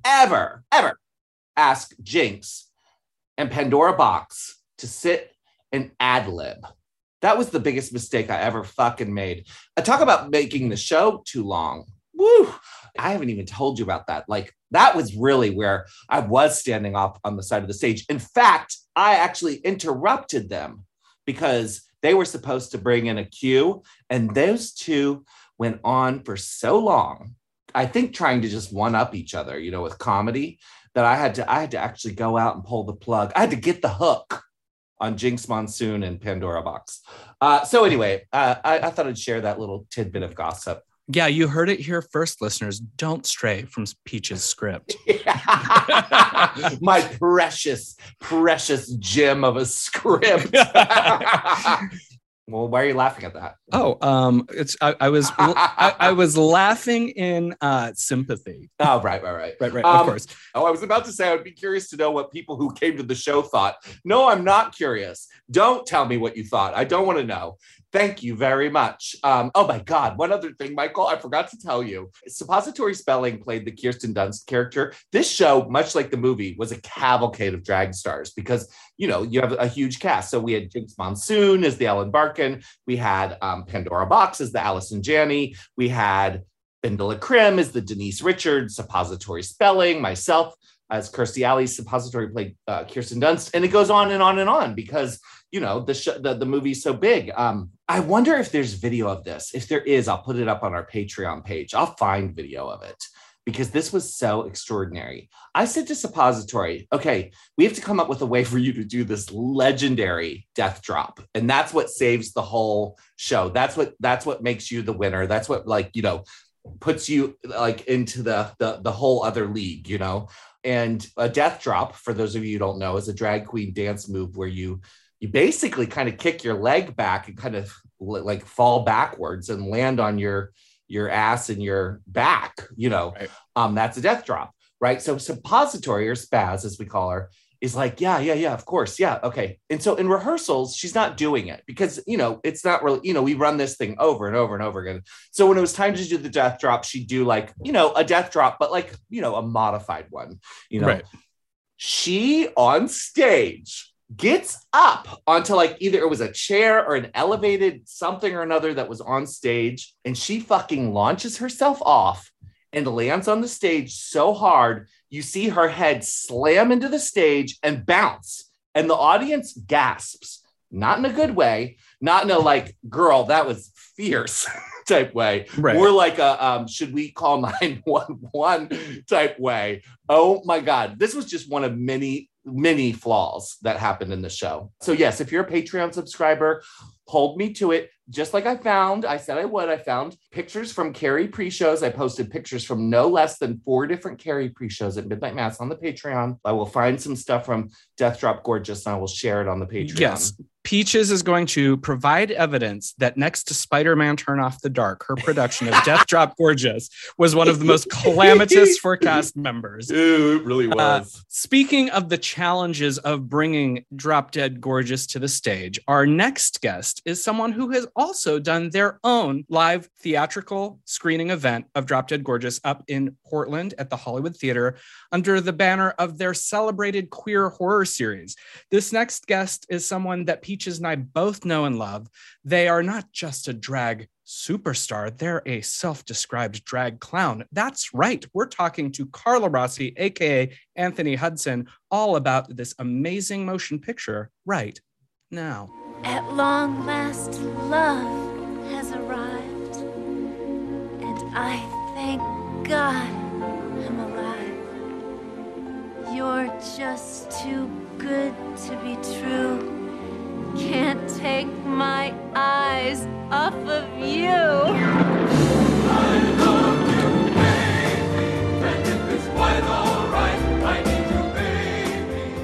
ever, ever ask Jinkx and Pandora Boxx to sit and ad lib. That was the biggest mistake I ever fucking made. I talk about making the show too long. Woo! I haven't even told you about that. Like, that was really where I was standing off on the side of the stage. In fact, I actually interrupted them because they were supposed to bring in a cue, and those two went on for so long. I think trying to just one up each other, you know, with comedy, that I had to I had to actually go out and pull the plug. I had to get the hook on Jinkx Monsoon and Pandora Boxx. Uh, so anyway, uh, I, I thought I'd share that little tidbit of gossip. Yeah, you heard it here first, listeners. Don't stray from Peach's script. My precious, precious gem of a script. Well, why are you laughing at that? Oh, um, it's I, I was I, I, was laughing in uh, sympathy. Oh, right, right, right, right, right. Um, of course. Oh, I was about to say I would be curious to know what people who came to the show thought. No, I'm not curious. Don't tell me what you thought. I don't want to know. Thank you very much. Um, oh my God, one other thing, Michael, I forgot to tell you. Suppository Spelling played the Kirsten Dunst character. This show, much like the movie, was a cavalcade of drag stars because, you know, you have a huge cast. So we had Jinkx Monsoon as the Ellen Barkin. We had um, Pandora Boxx as the Allison Janney. We had BenDeLa Creme as the Denise Richards, Suppository Spelling, myself as Kirstie Alley, Suppository played uh, Kirsten Dunst. And it goes on and on and on because you know the, sh- the the movie's so big. Um i wonder if there's video of this. If there is i'll put it up on our patreon page. I'll find video of it because this was so extraordinary. I said to suppository okay we have to come up with a way for you to do this legendary death drop. And that's what saves the whole show. That's what that's what makes you the winner. That's what like you know puts you like into the the, the whole other league you know? And a death drop for those of you who don't know is a drag queen dance move where you you basically kind of kick your leg back and kind of like fall backwards and land on your your ass and your back you know? Right. um that's a death drop right? So suppository or spaz as we call her is like yeah yeah yeah of course yeah okay. And so in rehearsals she's not doing it because you know it's not really you know we run this thing over and over and over again. So when it was time to do the death drop she'd do like you know a death drop but like you know a modified one you know? Right. she on stage gets up onto like either it was a chair or an elevated something or another that was on stage, and she fucking launches herself off and lands on the stage so hard you see her head slam into the stage and bounce, and the audience gasps, not in a good way, not in a like, girl, that was fierce type way, Right. more like a um, should we call 911 type way. Oh my God, this was just one of many, many flaws that happened in the show. So, yes, if you're a Patreon subscriber, hold me to it. Just like I found, I said I would. I found pictures from Carrie pre shows. I posted pictures from no less than four different Carrie pre shows at Midnight Mass on the Patreon. I will find some stuff from Death Drop Gorgeous and I will share it on the Patreon. Yes. Peaches is going to provide evidence that next to Spider Man Turn Off the Dark, her production of Death Drop Gorgeous was one of the most calamitous for cast members. Ooh, it really Uh, was. Speaking of the challenges of bringing Drop Dead Gorgeous to the stage, our next guest is someone who has also done their own live theatrical screening event of Drop Dead Gorgeous up in Portland at the Hollywood Theater under the banner of their celebrated queer horror series. This next guest is someone that Peaches and I both know and love. They are not just a drag superstar, they're a self described drag clown. That's right. We're talking to Carla Rossi, AKA Anthony Hudson, all about this amazing motion picture right now. At long last, love has arrived, and I thank God I'm alive. You're just too good to be true. Can't take my eyes off of you.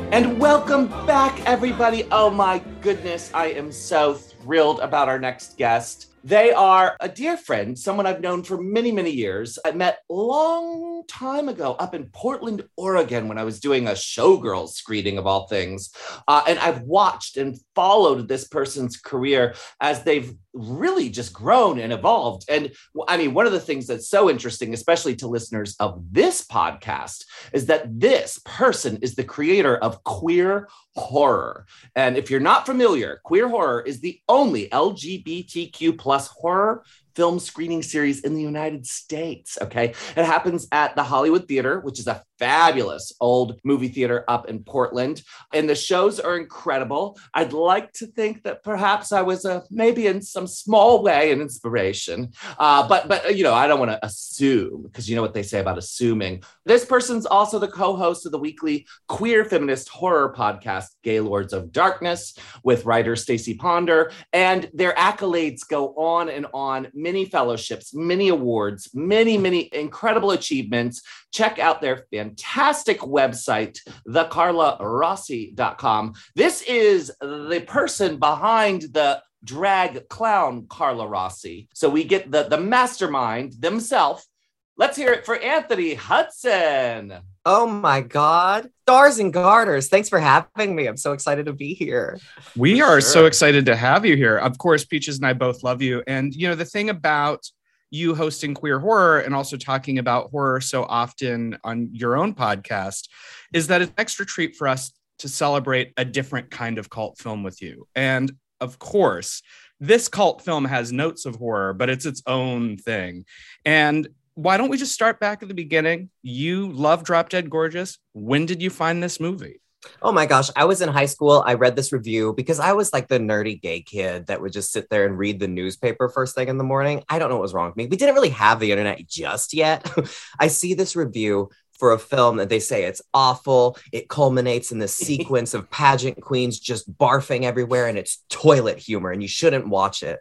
And welcome back, everybody. Oh my goodness, I am so thrilled about our next guest. They are a dear friend, someone I've known for many, many years. I met long time ago up in Portland, Oregon, when I was doing a showgirl screening of all things. Uh, and I've watched and followed this person's career as they've really just grown and evolved. And I mean, one of the things that's so interesting, especially to listeners of this podcast, is that this person is the creator of queer horror. And if you're not familiar, queer horror is the only LGBTQ plus horror film screening series in the United States. Okay. It happens at the Hollywood Theater, which is a fabulous old movie theater up in Portland. And the shows are incredible. I'd like to think that perhaps I was a maybe in some small way an inspiration. Uh, but but you know, I don't want to assume because you know what they say about assuming. This person's also the co-host of the weekly queer feminist horror podcast, Gaylords of Darkness, with writer Stacie Ponder. And their accolades go on and on. Many fellowships, many awards, many, many incredible achievements. Check out their fantastic website, thecarlarossi.com. This is the person behind the drag clown Carla Rossi. So we get the, the mastermind themselves. Let's hear it for Anthony Hudson. Oh my God. Stars and garters. Thanks for having me. I'm so excited to be here. We For are so excited to have you here. Of course, Peaches and I both love you. And, you know, the thing about you hosting queer horror and also talking about horror so often on your own podcast is that it's an extra treat for us to celebrate a different kind of cult film with you. And of course, this cult film has notes of horror, but it's its own thing. And why don't we just start back at the beginning? You love Drop Dead Gorgeous. When did you find this movie? Oh my gosh. I was in high school. I read this review because I was like the nerdy gay kid that would just sit there and read the newspaper first thing in the morning. I don't know what was wrong with me. We didn't really have the internet just yet. I see this review for a film that they say it's awful. It culminates in the sequence of pageant queens just barfing everywhere and it's toilet humor and you shouldn't watch it.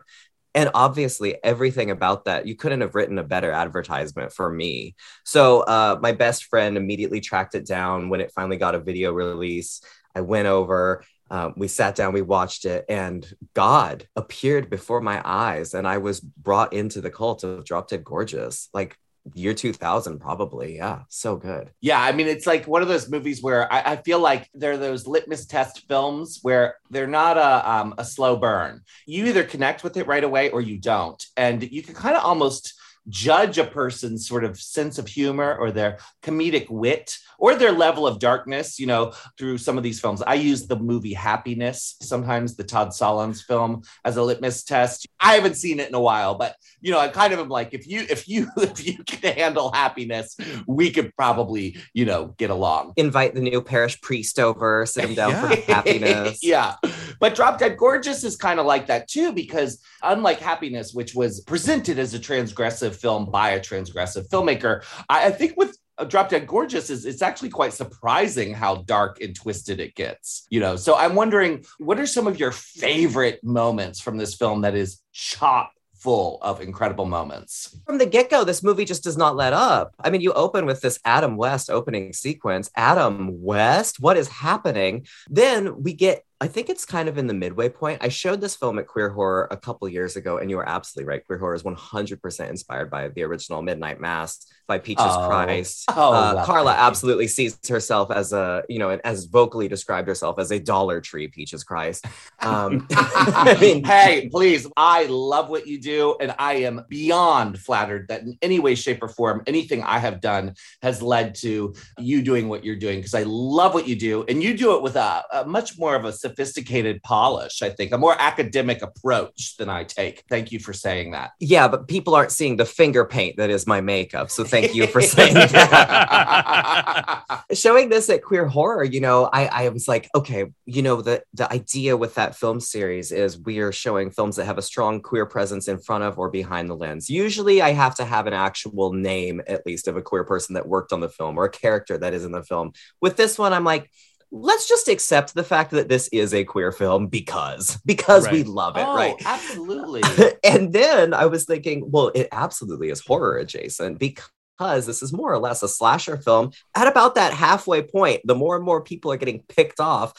And obviously, everything about that, you couldn't have written a better advertisement for me. So, uh, my best friend immediately tracked it down when it finally got a video release. I went over, um, we sat down, we watched it, and God appeared before my eyes. And I was brought into the cult of Drop Dead Gorgeous, like year 2000, probably. Yeah, so good. Yeah, I mean, it's like one of those movies where I, I feel like they're those litmus test films where they're not a, um, a slow burn. You either connect with it right away or you don't. And you can kind of almost judge a person's sort of sense of humor or their comedic wit or their level of darkness, you know, through some of these films. I use the movie Happiness, sometimes the Todd Solondz film, as a litmus test. I haven't seen it in a while, but you know, I kind of am like, if you if you if you can handle happiness, we could probably, you know, get along. Invite the new parish priest over, sit him down Yeah. for happiness. yeah. But Drop Dead Gorgeous is kind of like that too, because unlike Happiness, which was presented as a transgressive film by a transgressive filmmaker, I, I think with Drop Dead Gorgeous is it's actually quite surprising how dark and twisted it gets. You know, so I'm wondering what are some of your favorite moments from this film that is chock full of incredible moments. From the get go, this movie just does not let up. I mean, you open with this Adam West opening sequence. Adam West, what is happening? Then we get, I think it's kind of in the midway point. I showed this film at Queer Horror a couple years ago, and you were absolutely right. Queer Horror is 100% inspired by the original Midnight Mass by Peaches Oh. Christ. Oh, uh, Carla absolutely sees herself as a, you know, and as vocally described herself as a Dollar Tree Peaches Christ. Um, I mean, hey, please, I love what you do, and I am beyond flattered that in any way, shape, or form, anything I have done has led to you doing what you're doing because I love what you do, and you do it with a, a much more of a sophisticated polish. I think a more academic approach than I take. Thank you for saying that. yeah, but people aren't seeing the finger paint that is my makeup. So thank you for saying that. Showing this at Queer Horror, you know, I, I was like, okay, you know, the, the idea with that film series is we are showing films that have a strong queer presence in front of or behind the lens. Usually I have to have an actual name, at least, of a queer person that worked on the film or a character that is in the film. With this one, I'm like, let's just accept the fact that this is a queer film because because we love it, oh, right? absolutely. and then I was thinking, well, it absolutely is horror adjacent because this is more or less a slasher film. At about that halfway point, the more and more people are getting picked off.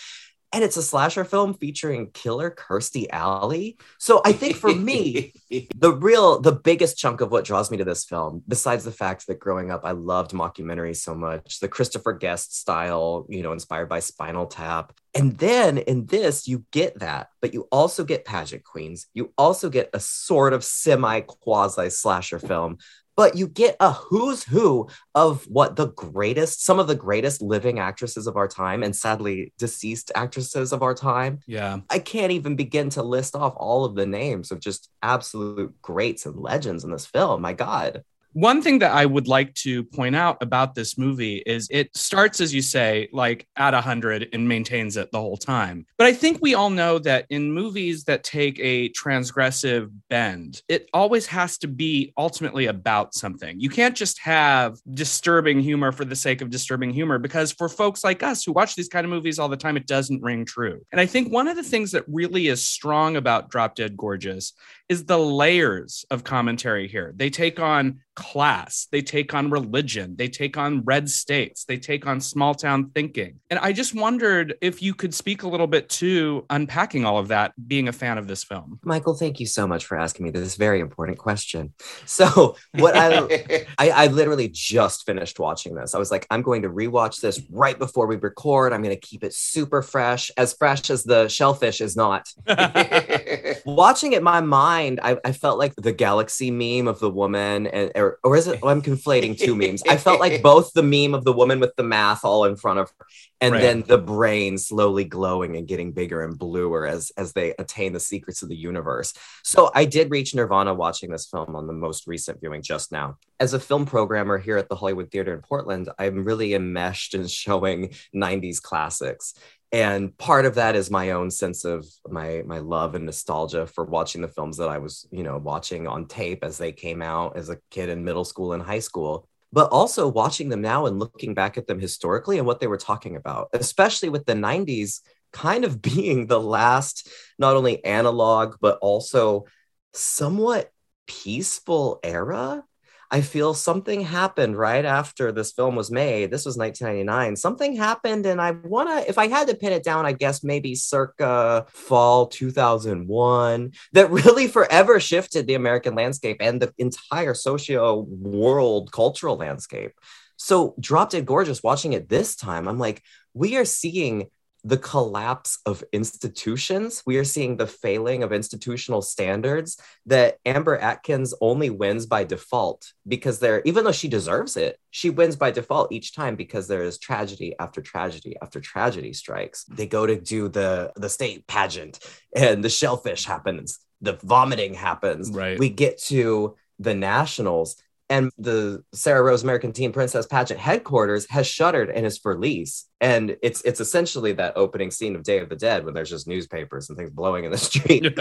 And it's a slasher film featuring killer Kirstie Alley. So I think for me, the real, the biggest chunk of what draws me to this film, besides the fact that growing up, I loved mockumentaries so much, the Christopher Guest style, you know, inspired by Spinal Tap. And then in this, you get that, but you also get pageant queens. You also get a sort of semi quasi slasher film, but you get a who's who of what the greatest, some of the greatest living actresses of our time, and sadly deceased actresses of our time. Yeah. I can't even begin to list off all of the names of just absolute greats and legends in this film. My God. One thing that I would like to point out about this movie is it starts, as you say, like at 100 and maintains it the whole time. But I think we all know that in movies that take a transgressive bend, it always has to be ultimately about something. You can't just have disturbing humor for the sake of disturbing humor, because for folks like us who watch these kind of movies all the time, it doesn't ring true. And I think one of the things that really is strong about Drop Dead Gorgeous is the layers of commentary here. They take on class, they take on religion, they take on red states, they take on small town thinking. And I just wondered if you could speak a little bit to unpacking all of that, being a fan of this film. Michael, thank you so much for asking me this very important question. So, what I I, I literally just finished watching this. I was like, I'm going to rewatch this right before we record. I'm going to keep it super fresh, as fresh as the shellfish is not. Watching it, my mind, I, I felt like the galaxy meme of the woman, and or, or is it? oh, I'm conflating two memes. I felt like both the meme of the woman with the math all in front of her, and Right. then the brain slowly glowing and getting bigger and bluer as as they attain the secrets of the universe. So I did reach Nirvana watching this film on the most recent viewing just now. As a film programmer here at the Hollywood Theater in Portland, I'm really enmeshed in showing 90s classics. And part of that is my own sense of my my love and nostalgia for watching the films that I was, you know, watching on tape as they came out as a kid in middle school and high school but also watching them now and looking back at them historically and what they were talking about, especially with the 90s kind of being the last, not only analog, but also somewhat peaceful era. I feel something happened right after this film was made. This was 1999. Something happened, and I want to, if I had to pin it down, I guess maybe circa fall 2001, that really forever shifted the American landscape and the entire socio world cultural landscape. So, Drop Dead Gorgeous, watching it this time, I'm like, we are seeing the collapse of institutions. We are seeing the failing of institutional standards that Amber Atkins only wins by default because there, even though she deserves it, she wins by default each time because there is tragedy after tragedy after tragedy strikes. They go to do the the state pageant and the shellfish happens, the vomiting happens. Right. We get to the nationals and the Sarah Rose American Teen Princess pageant headquarters has shuttered and is for lease. And it's it's essentially that opening scene of Day of the Dead when there's just newspapers and things blowing in the street.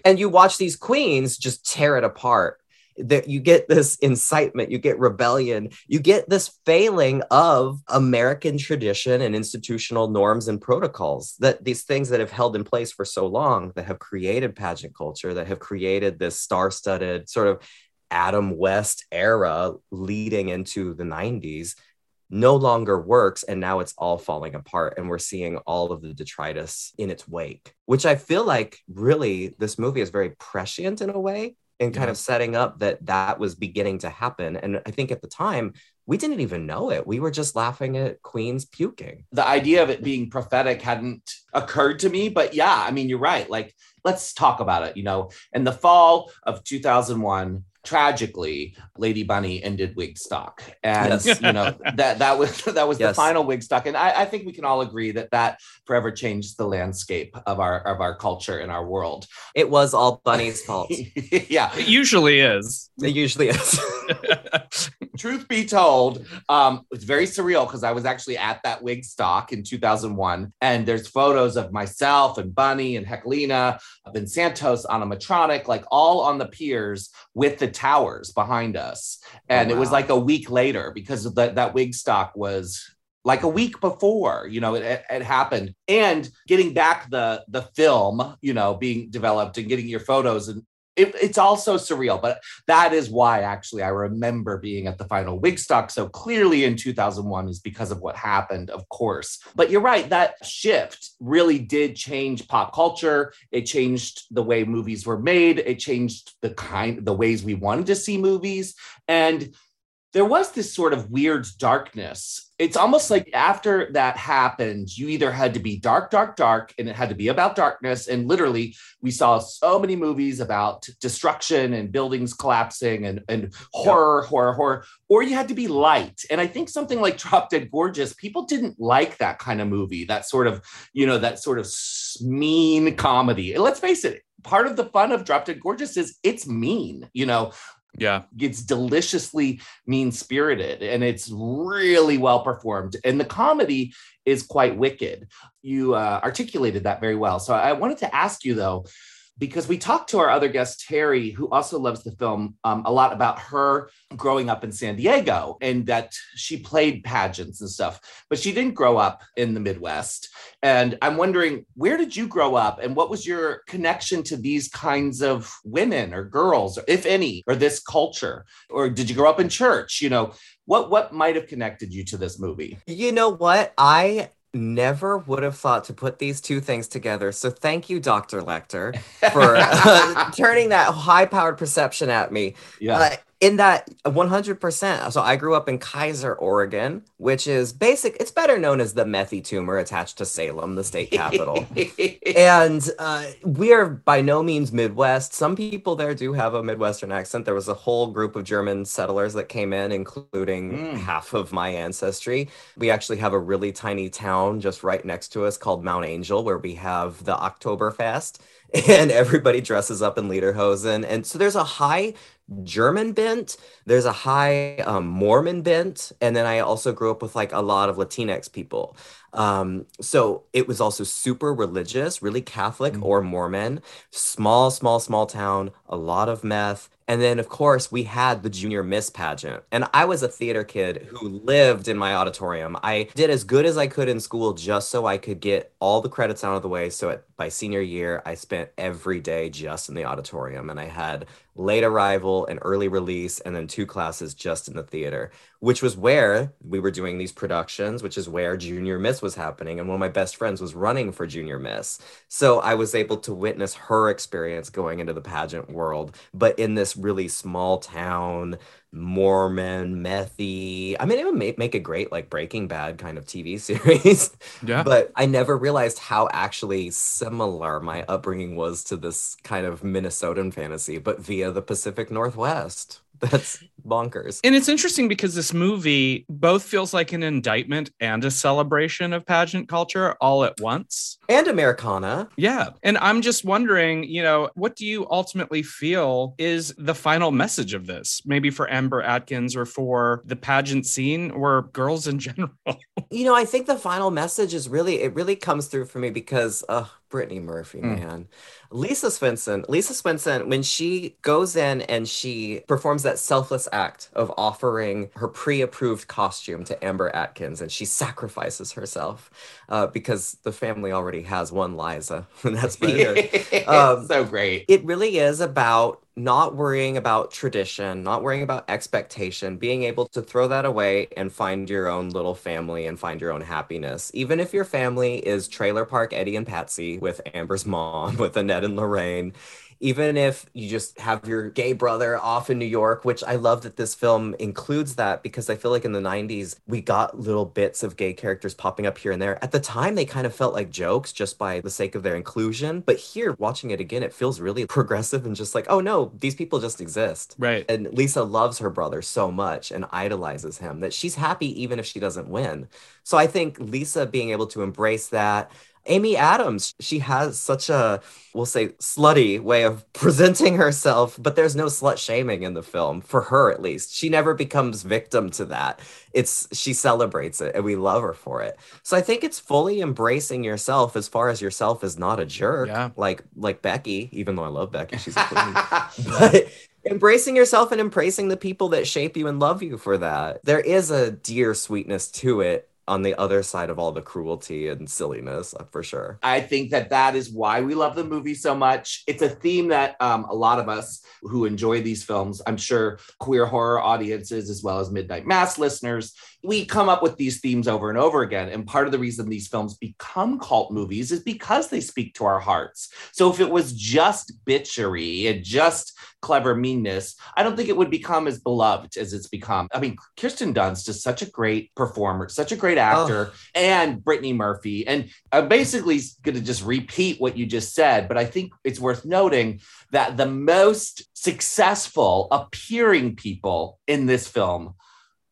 and you watch these queens just tear it apart. That you get this incitement, you get rebellion, you get this failing of American tradition and institutional norms and protocols. That these things that have held in place for so long, that have created pageant culture, that have created this star-studded sort of Adam West era leading into the 90s no longer works and now it's all falling apart and we're seeing all of the detritus in its wake which i feel like really this movie is very prescient in a way in kind Yeah. of setting up that that was beginning to happen. And i think at the time we didn't even know it. We were just laughing at queens puking. The idea of it being prophetic hadn't occurred to me but yeah i mean you're right. Like let's talk about it you know? In the fall of 2001 tragically lady bunny ended wigstock and Yes. you know that that was that was the Yes. final wigstock and I, I think we can all agree that that forever changed the landscape of our of our culture and our world it was all bunny's fault yeah it usually is. it usually is truth be told, um, it's very surreal because I was actually at that wig stock in 2001, and there's photos of myself and Bunny and Heklina, Ben Santos, animatronic, like all on the piers with the towers behind us. Oh, and it was like a week later because of that that wig stock was like a week before you know it, it, it happened and getting back the the film you know being developed and getting your photos and it, it's also surreal but that is why actually I remember being at the final Wigstock so clearly in 2001 is because of what happened, of course. But you're right, that shift really did change pop culture. It changed the way movies were made. It changed the kind, the ways we wanted to see movies. And there was this sort of weird darkness. It's almost like after that happened, you either had to be dark, dark, dark, and it had to be about darkness. And literally, we saw so many movies about destruction and buildings collapsing and, and horror, horror, horror, or you had to be light. And I think something like Drop Dead Gorgeous, people didn't like that kind of movie, that sort of, you know, that sort of mean comedy. And let's face it, part of the fun of Drop Dead Gorgeous is it's mean, you know, Yeah. it's deliciously mean spirited and it's really well performed and the comedy is quite wicked you uh, articulated that very well so i wanted to ask you though because we talked to our other guest terry who also loves the film um, a lot about her growing up in san diego and that she played pageants and stuff but she didn't grow up in the midwest. And i'm wondering where did you grow up and what was your connection to these kinds of women or girls if any or this culture? Or did you grow up in church? You know what what might have connected you to this movie? You know what? I never would have thought to put these two things together. So thank you, Dr. Lecter, for uh, turning that high powered perception at me. yeah Uh, in that 100%. So I grew up in Keizer, Oregon, which is basic, it's better known as the Methy tumor attached to Salem, the state capital. and uh, we are by no means Midwest. Some people there do have a Midwestern accent. There was a whole group of German settlers that came in, including Mm. half of my ancestry. We actually have a really tiny town just right next to us called Mount Angel, where we have the Oktoberfest, and everybody dresses up in lederhosen. And so there's a high German bent, there's a high um, Mormon bent, and then I also grew up with like a lot of Latinx people. Um, so it was also super religious, really Catholic Mm. or Mormon, small, small, small town, a lot of meth. And then, of course, we had the Junior Miss pageant. And I was a theater kid who lived in my auditorium. I did as good as I could in school just so I could get all the credits out of the way. So at, by senior year, I spent every day just in the auditorium. And I had late arrival and early release, and then two classes just in the theater, which was where we were doing these productions, which is where Junior Miss was happening. And one of my best friends was running for Junior Miss. So I was able to witness her experience going into the pageant world, but in this really small town, Mormon, methy. I mean, it would make, make a great like Breaking Bad kind of TV series. Yeah. But I never realized how actually similar my upbringing was to this kind of Minnesotan fantasy, but via the Pacific Northwest. That's bonkers. And it's interesting because this movie both feels like an indictment and a celebration of pageant culture all at once. And Americana. Yeah. And I'm just wondering, you know, what do you ultimately feel is the final message of this? Maybe for Amber Atkins or for the pageant scene or girls in general? You know, I think the final message is really, it really comes through for me because, uh, Brittany Murphy, Mm. man. Lisa Swenson, Lisa Swenson, when she goes in and she performs that selfless act of offering her pre approved costume to Amber Atkins and she sacrifices herself uh, because the family already has one Liza, and that's is. Um, so great. It really is about not worrying about tradition, not worrying about expectation, being able to throw that away and find your own little family and find your own happiness. Even if your family is Trailer Park Eddie and Patsy with Amber's mom, with Annette and Lorraine. Even if you just have your gay brother off in New York, which I love that this film includes that because I feel like in the 90s, we got little bits of gay characters popping up here and there. At the time, they kind of felt like jokes just by the sake of their inclusion. But here, watching it again, it feels really progressive and just like, oh no, these people just exist. Right. And Lisa loves her brother so much and idolizes him that she's happy even if she doesn't win. So I think Lisa being able to embrace that. Amy Adams, she has such a, we'll say, slutty way of presenting herself, but there's no slut shaming in the film, for her at least. She never becomes victim to that. It's she celebrates it and we love her for it. So I think it's fully embracing yourself as far as yourself is not a jerk. Yeah. Like like Becky, even though I love Becky, she's a queen but embracing yourself and embracing the people that shape you and love you for that. There is a dear sweetness to it on the other side of all the cruelty and silliness, uh, for sure. I think that that is why we love the movie so much. It's a theme that um, a lot of us who enjoy these films, I'm sure queer horror audiences, as well as Midnight Mass listeners, we come up with these themes over and over again. And part of the reason these films become cult movies is because they speak to our hearts. So if it was just bitchery and just clever meanness, I don't think it would become as beloved as it's become. I mean, Kirsten Dunst is such a great performer, such a great actor, and Brittany Murphy. And I'm basically going to just repeat what you just said, but I think it's worth noting that the most successful appearing people in this film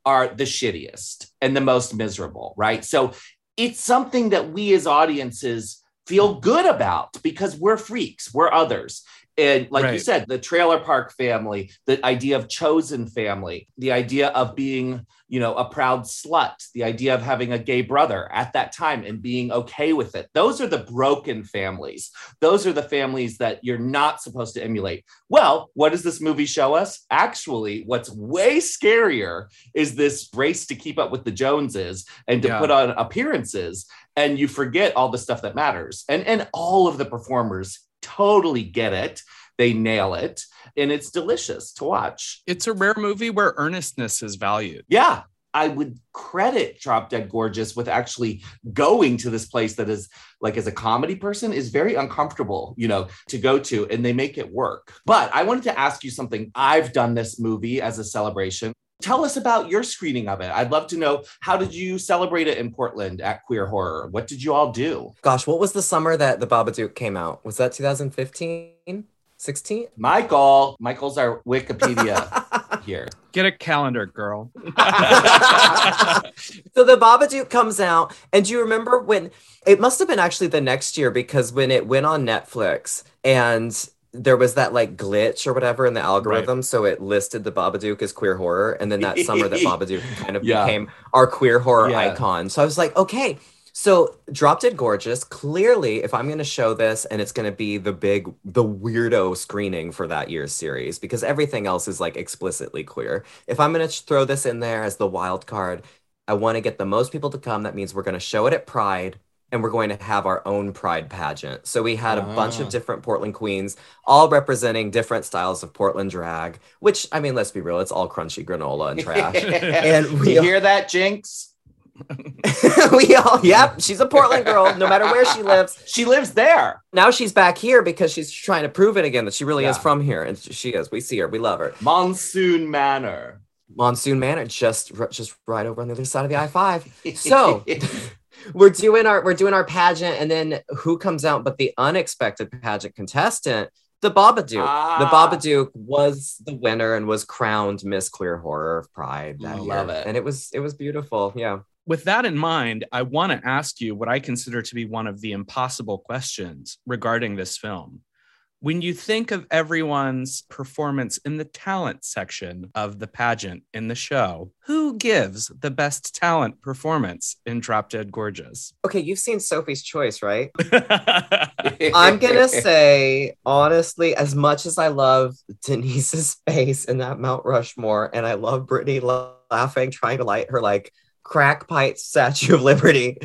are the shittiest and the most miserable, right? So it's something that we as audiences feel good about because we're freaks, we're others. And like you said, the trailer park family, the idea of chosen family, the idea of being, you know, a proud slut, the idea of having a gay brother at that time and being okay with it. Those are the broken families. Those are the families that you're not supposed to emulate. Well, what does this movie show us? Actually, what's way scarier is this race to keep up with the Joneses and to Yeah. put on appearances and you forget all the stuff that matters. And and all of the performers totally get it. They nail it and it's delicious to watch. It's a rare movie where earnestness is valued. Yeah, I would credit Drop Dead Gorgeous with actually going to this place that is like as a comedy person is very uncomfortable, you know, to go to and they make it work. But I wanted to ask you something. I've done this movie as a celebration. Tell us about your screening of it. I'd love to know how did you celebrate it in Portland at Queer Horror? What did you all do? Gosh, what was the summer that the Babadook came out? Was that 2015? 16? Michael, Michael's our Wikipedia here. Get a calendar, girl. so the Babadook comes out, and do you remember when it must have been actually the next year because when it went on Netflix and there was that like glitch or whatever in the algorithm, so it listed the Babadook as queer horror, and then that summer that Babadook kind of Yeah. became our queer horror Yeah. icon. So I was like, okay. So Drop Dead Gorgeous, clearly, if I'm going to show this and it's going to be the big, the weirdo screening for that year's series, because everything else is like explicitly queer. If I'm going to throw this in there as the wild card, I want to get the most people to come. That means we're going to show it at Pride and we're going to have our own Pride pageant. So we had a bunch Ah. of different Portland queens, all representing different styles of Portland drag, which, I mean, let's be real, it's all crunchy granola and trash. and we you hear that, Jinkx? we all, yep, she's a Portland girl, no matter where she lives. She lives there. Now she's back here because she's trying to prove it again that she really is from here. And she is. We see her. We love her. Monsoon Manor. Monsoon Manor, just just right over on the other side of the I five. So we're doing our we're doing our pageant, and then who comes out but the unexpected pageant contestant, the Babadook. Ah. The Babadook was the winner and was crowned Miss Queer Horror of Pride that I year, love it. and it was it was beautiful. Yeah. With that in mind, I want to ask you what I consider to be one of the impossible questions regarding this film. When you think of everyone's performance in the talent section of the pageant in the show, who gives the best talent performance in Drop Dead Gorgeous? Okay, you've seen Sophie's Choice, right? I'm gonna say honestly, as much as I love Denise's face in that Mount Rushmore, and I love Brittany la- laughing, trying to light her like crack pipe Statue of Liberty,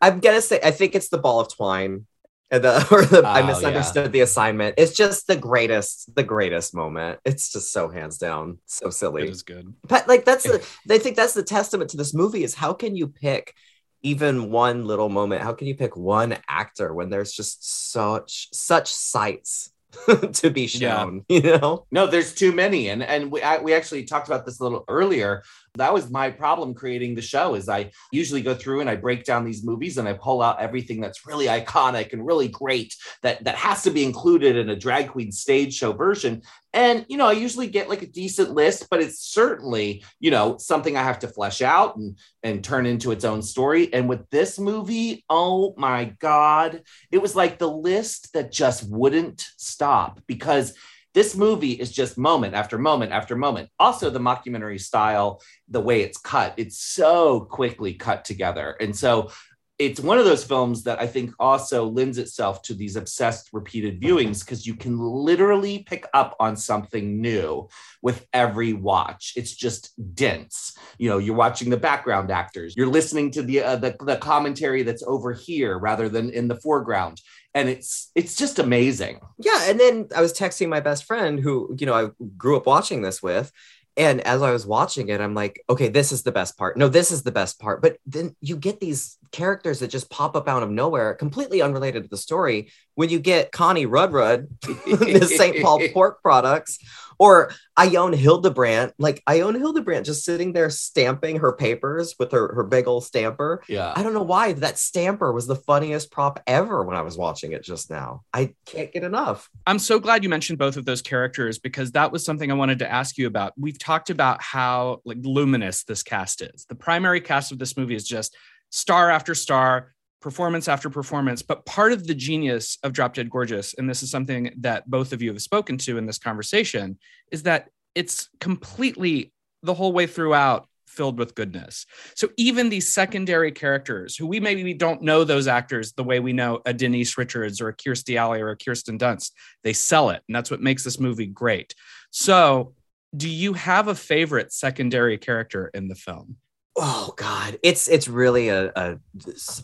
I'm gonna say I think it's the ball of twine. And the, or the, I Oh, misunderstood the assignment. It's just the greatest, the greatest moment. It's just so hands down, so silly. it is good. But like that's the they think that's the testament to this movie is how can you pick even one little moment? How can you pick one actor when there's just such such sights to be Yeah. shown? You know? No, there's too many, and and we I, we actually talked about this a little earlier. That was my problem creating the show. Is I usually go through and I break down these movies and I pull out everything that's really iconic and really great that that has to be included in a drag queen stage show version. And you know, I usually get like a decent list, but it's certainly you know something I have to flesh out and and turn into its own story. And with this movie, oh my god, it was like the list that just wouldn't stop because this movie is just moment after moment after moment. Also, the mockumentary style, the way it's cut, it's so quickly cut together. And so it's one of those films that I think also lends itself to these obsessed repeated viewings because you can literally pick up on something new with every watch. It's just dense. You know, you're watching the background actors, you're listening to the uh, the, the commentary that's over here rather than in the foreground, and it's it's just amazing. Yeah. And then I was texting my best friend who, you know, I grew up watching this with. And as I was watching it, I'm like, okay, this is the best part. No, this is the best part. But then you get these characters that just pop up out of nowhere, completely unrelated to the story. When you get Connie Rudrud, the St. Paul pork products, or Ione Hildebrandt, like Ione Hildebrandt just sitting there stamping her papers with her, her big old stamper. Yeah. I don't know why that stamper was the funniest prop ever when I was watching it just now. I can't get enough. I'm so glad you mentioned both of those characters because that was something I wanted to ask you about. We've talked about how like luminous this cast is. The primary cast of this movie is just star after star, performance after performance. But part of the genius of Drop Dead Gorgeous, and this is something that both of you have spoken to in this conversation, is that it's completely the whole way throughout filled with goodness. So even these secondary characters who we maybe don't know those actors the way we know a Denise Richards or a Kirstie Alley or a Kirsten Dunst, they sell it. And that's what makes this movie great. So do you have a favorite secondary character in the film? Oh God, it's it's really a, a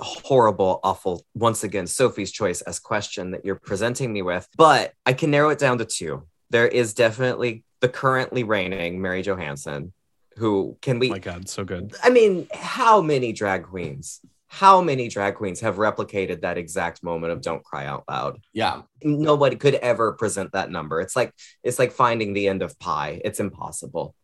horrible, awful. Once again, Sophie's choice as question that you're presenting me with, but I can narrow it down to two. There is definitely the currently reigning Mary Johansson, who can we? Oh my God, so good. I mean, how many drag queens? How many drag queens have replicated that exact moment of "Don't cry out loud"? Yeah. Nobody could ever present that number. It's like it's like finding the end of pi. It's impossible.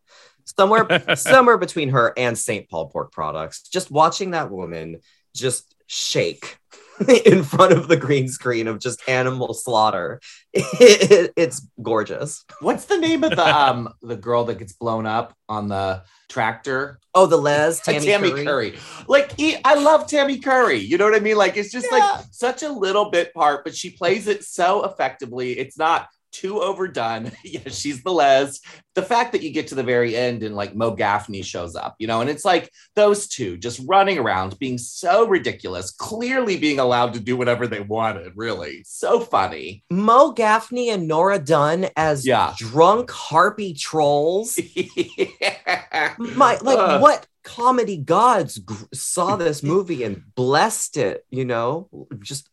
Somewhere somewhere between her and St. Paul pork products. Just watching that woman just shake in front of the green screen of just animal slaughter. It- it's gorgeous. What's the name of the um the girl that gets blown up on the tractor? Oh, the Les Tammy, Tammy, Curry. Curry. Like he, I love Tammy Curry. You know what I mean? Like it's just Yeah. like such a little bit part, but she plays it so effectively. It's not too overdone. yeah, she's the Les. The fact that you get to the very end and like Mo Gaffney shows up, you know, and it's like those two just running around being so ridiculous, clearly being allowed to do whatever they wanted, really. So funny. Mo Gaffney and Nora Dunn as Yeah. drunk harpy trolls. My like Ugh. what comedy gods saw this movie and blessed it, you know? Just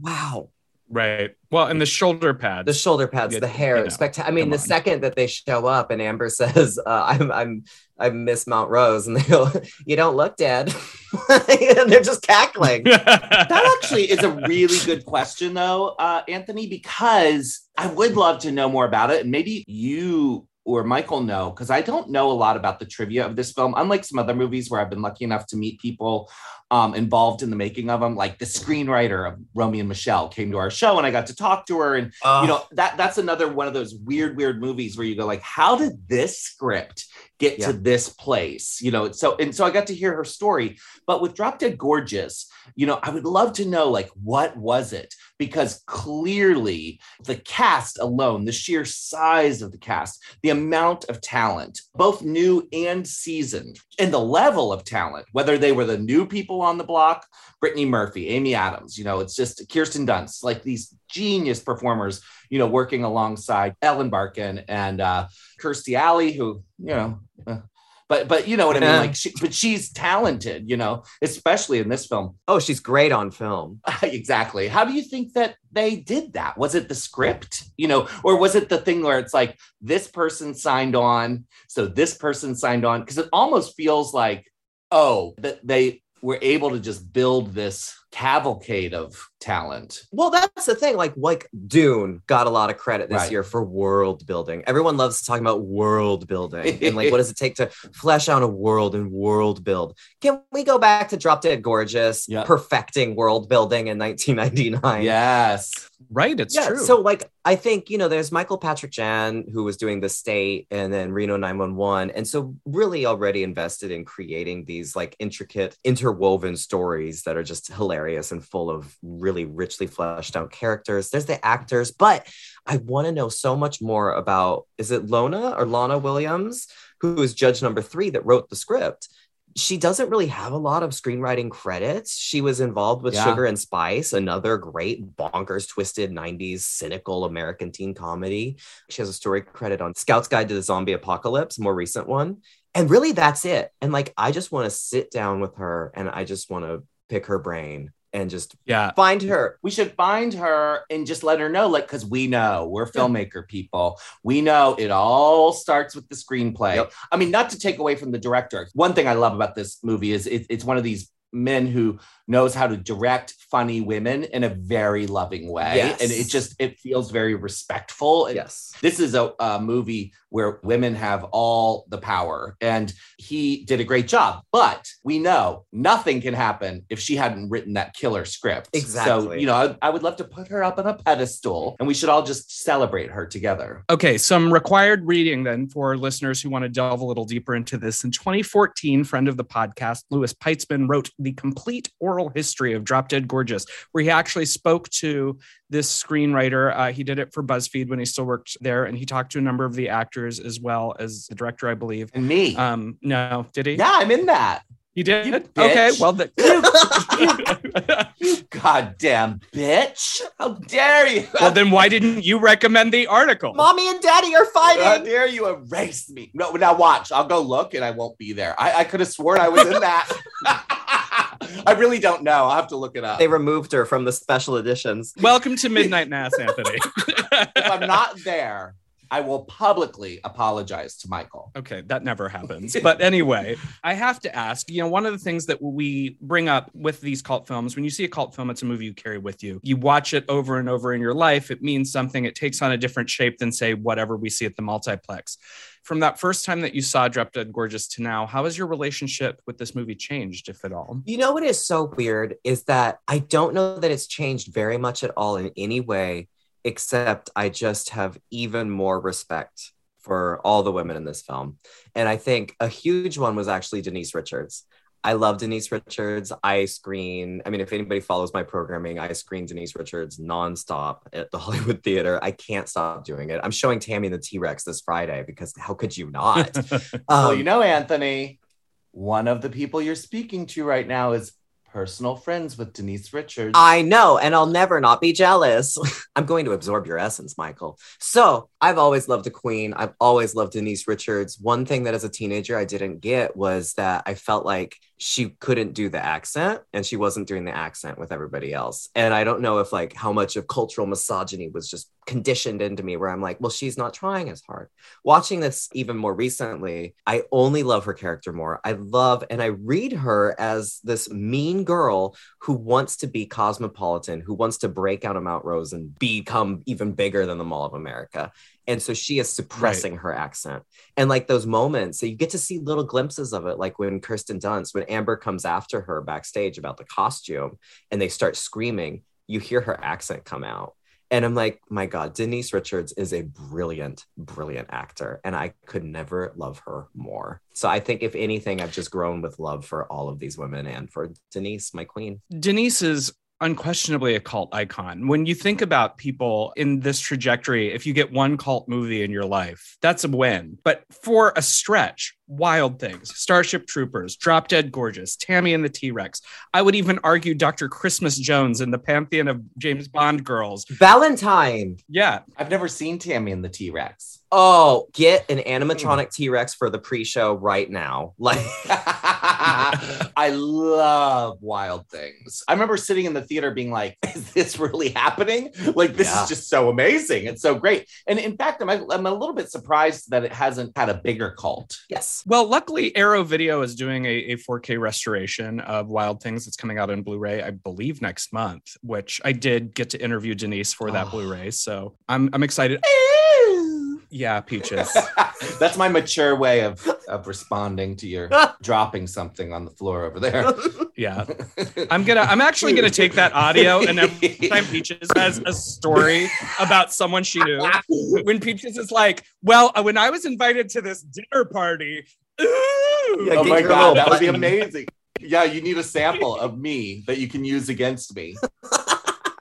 wow. Right. Well, and the shoulder pads. The shoulder pads, Yeah, the hair, you know, spectacular. I mean, the on. second that they show up and Amber says, uh, "I'm, I'm, I'm Miss Mount Rose," and they go, "You don't look dead," and they're just cackling. that actually is a really good question though uh, anthony because i would love to know more about it and maybe you or Michael know, because I don't know a lot about the trivia of this film. Unlike some other movies where I've been lucky enough to meet people um, involved in the making of them, like the screenwriter of Romy and Michelle came to our show and I got to talk to her. And Ugh. you know that that's another one of those weird, weird movies where you go like, how did this script get Yeah. to this place? You know, so and so I got to hear her story. But with Drop Dead Gorgeous, you know, I would love to know like what was it? Because clearly the cast alone, the sheer size of the cast, the amount of talent, both new and seasoned, and the level of talent, whether they were the new people on the block, Brittany Murphy, Amy Adams, you know, it's just Kirsten Dunst, like these genius performers, you know, working alongside Ellen Barkin and uh, Kirstie Alley, who, you know, uh, but but you know what I mean, Yeah. like, she, but she's talented, you know, especially in this film. oh, she's great on film. exactly. How do you think that they did that? Was it the script, you know, or was it the thing where it's like this person signed on, so this person signed on? Because it almost feels like, oh, that they were able to just build this cavalcade of talent. Well, that's the thing. Like, like Dune got a lot of credit this Right. year for world building. Everyone loves talking about world building and like what does it take to flesh out a world and world build. Can we go back to Drop Dead Gorgeous, Yeah. perfecting world building in 1999? Yes. Right, it's yeah, true. so like I think you know there's Michael Patrick Jann who was doing the state and then Reno 911 and so really already invested in creating these like intricate interwoven stories that are just hilarious and full of really richly fleshed out characters. There's the actors, but I want to know so much more about is it Lona or Lana Williams who is judge number 3 that wrote the script. She doesn't really have a lot of screenwriting credits. She was involved with Yeah. Sugar and Spice, another great bonkers, twisted 90s cynical American teen comedy. She has a story credit on Scout's Guide to the Zombie Apocalypse, more recent one. And really, that's it. And like, I just want to sit down with her and I just want to pick her brain and just yeah. find her. We should find her and just let her know, like, because we know we're filmmaker people. We know it all starts with the screenplay. Yep. I mean, not to take away from the director. One thing I love about this movie is it, it's one of these men who knows how to direct funny women in a very loving way Yes. and it just it feels very respectful And Yes. this is a, a movie where women have all the power and he did a great job but we know nothing can happen if she hadn't written that killer script Exactly. so you know I, I would love to put her up on a pedestal and we should all just celebrate her together Okay, some required reading then for listeners who want to delve a little deeper into this. In 2014, friend of the podcast, Louis Peitzman, wrote the complete oral history of Drop Dead Gorgeous, where he actually spoke to this screenwriter. Uh, he did it for BuzzFeed when he still worked there, and he talked to a number of the actors as well as the director, I believe. and me Um, no, did he? yeah i'm in that You did. You okay, well, the, you goddamn bitch how dare you well, then why didn't you recommend the article? Mommy and daddy are fighting. How dare you erase me? No, now watch. I'll go look and I won't be there. I, I could have sworn I was in that. I really don't know. I'll have to look it up. They removed her from the special editions. Welcome to Midnight Mass, Anthony. if I'm not there, I will publicly apologize to Michael. Okay, that never happens. But anyway, I have to ask, you know, one of the things that we bring up with these cult films, when you see a cult film, it's a movie you carry with you. You watch it over and over in your life, it means something. It takes on a different shape than, say, whatever we see at the multiplex. From that first time that you saw Drop Dead Gorgeous to now, how has your relationship with this movie changed, if at all? You know what is so weird is that I don't know that it's changed very much at all in any way, except I just have even more respect for all the women in this film. And I think a huge one was actually Denise Richards. I love Denise Richards. I screen, I mean, if anybody follows my programming, I screen Denise Richards nonstop at the Hollywood Theater. I can't stop doing it. I'm showing Tammy and the T Rex this Friday because how could you not? well, Um, you know, Anthony, one of the people you're speaking to right now is personal friends with Denise Richards. I know, and I'll never not be jealous. I'm going to absorb your essence, Michael. So I've always loved a queen. I've always loved Denise Richards. One thing that as a teenager I didn't get was that I felt like she couldn't do the accent and she wasn't doing the accent with everybody else. And I don't know if like how much of cultural misogyny was just conditioned into me where I'm like, well, she's not trying as hard. Watching this even more recently, I only love her character more. I love and I read her as this mean girl who wants to be cosmopolitan, who wants to break out of Mount Rose and become even bigger than the Mall of America. And so she is suppressing her accent. And like those moments, so you get to see little glimpses of it, like when Kirsten Dunst, when Amber comes after her backstage about the costume and they start screaming, you hear her accent come out. And I'm like, my God, Denise Richards is a brilliant, brilliant actor. And I could never love her more. So I think, if anything, I've just grown with love for all of these women and for Denise, my queen. Denise is unquestionably a cult icon. When you think about people in this trajectory, if you get one cult movie in your life, that's a win. But for a stretch, Wild Things, Starship Troopers, Drop Dead Gorgeous, Tammy and the T Rex. I would even argue Dr. Christmas Jones in the pantheon of James Bond girls. Valentine. Yeah. I've never seen Tammy and the T Rex. Oh, get an hmm. animatronic T Rex for the pre show right now. Like, I love Wild Things. I remember sitting in the theater being like, is this really happening? Like, this Yeah. is just so amazing. It's so great. And in fact, I'm, I'm a little bit surprised that it hasn't had a bigger cult. yes. Well, luckily, Arrow Video is doing a, a 4K restoration of Wild Things that's coming out on Blu ray, I believe, next month, which I did get to interview Denise for that Oh. Blu ray. So I'm, I'm excited. Eh, Yeah, Peaches. That's my mature way of, of responding to your dropping something on the floor over there. Yeah. I'm gonna I'm actually gonna take that audio and every time Peaches has a story about someone she knew. When Peaches is like, Well, uh, when I was invited to this dinner party, ooh, Yeah, oh my god, little that would be amazing. Yeah, you need a sample of me that you can use against me.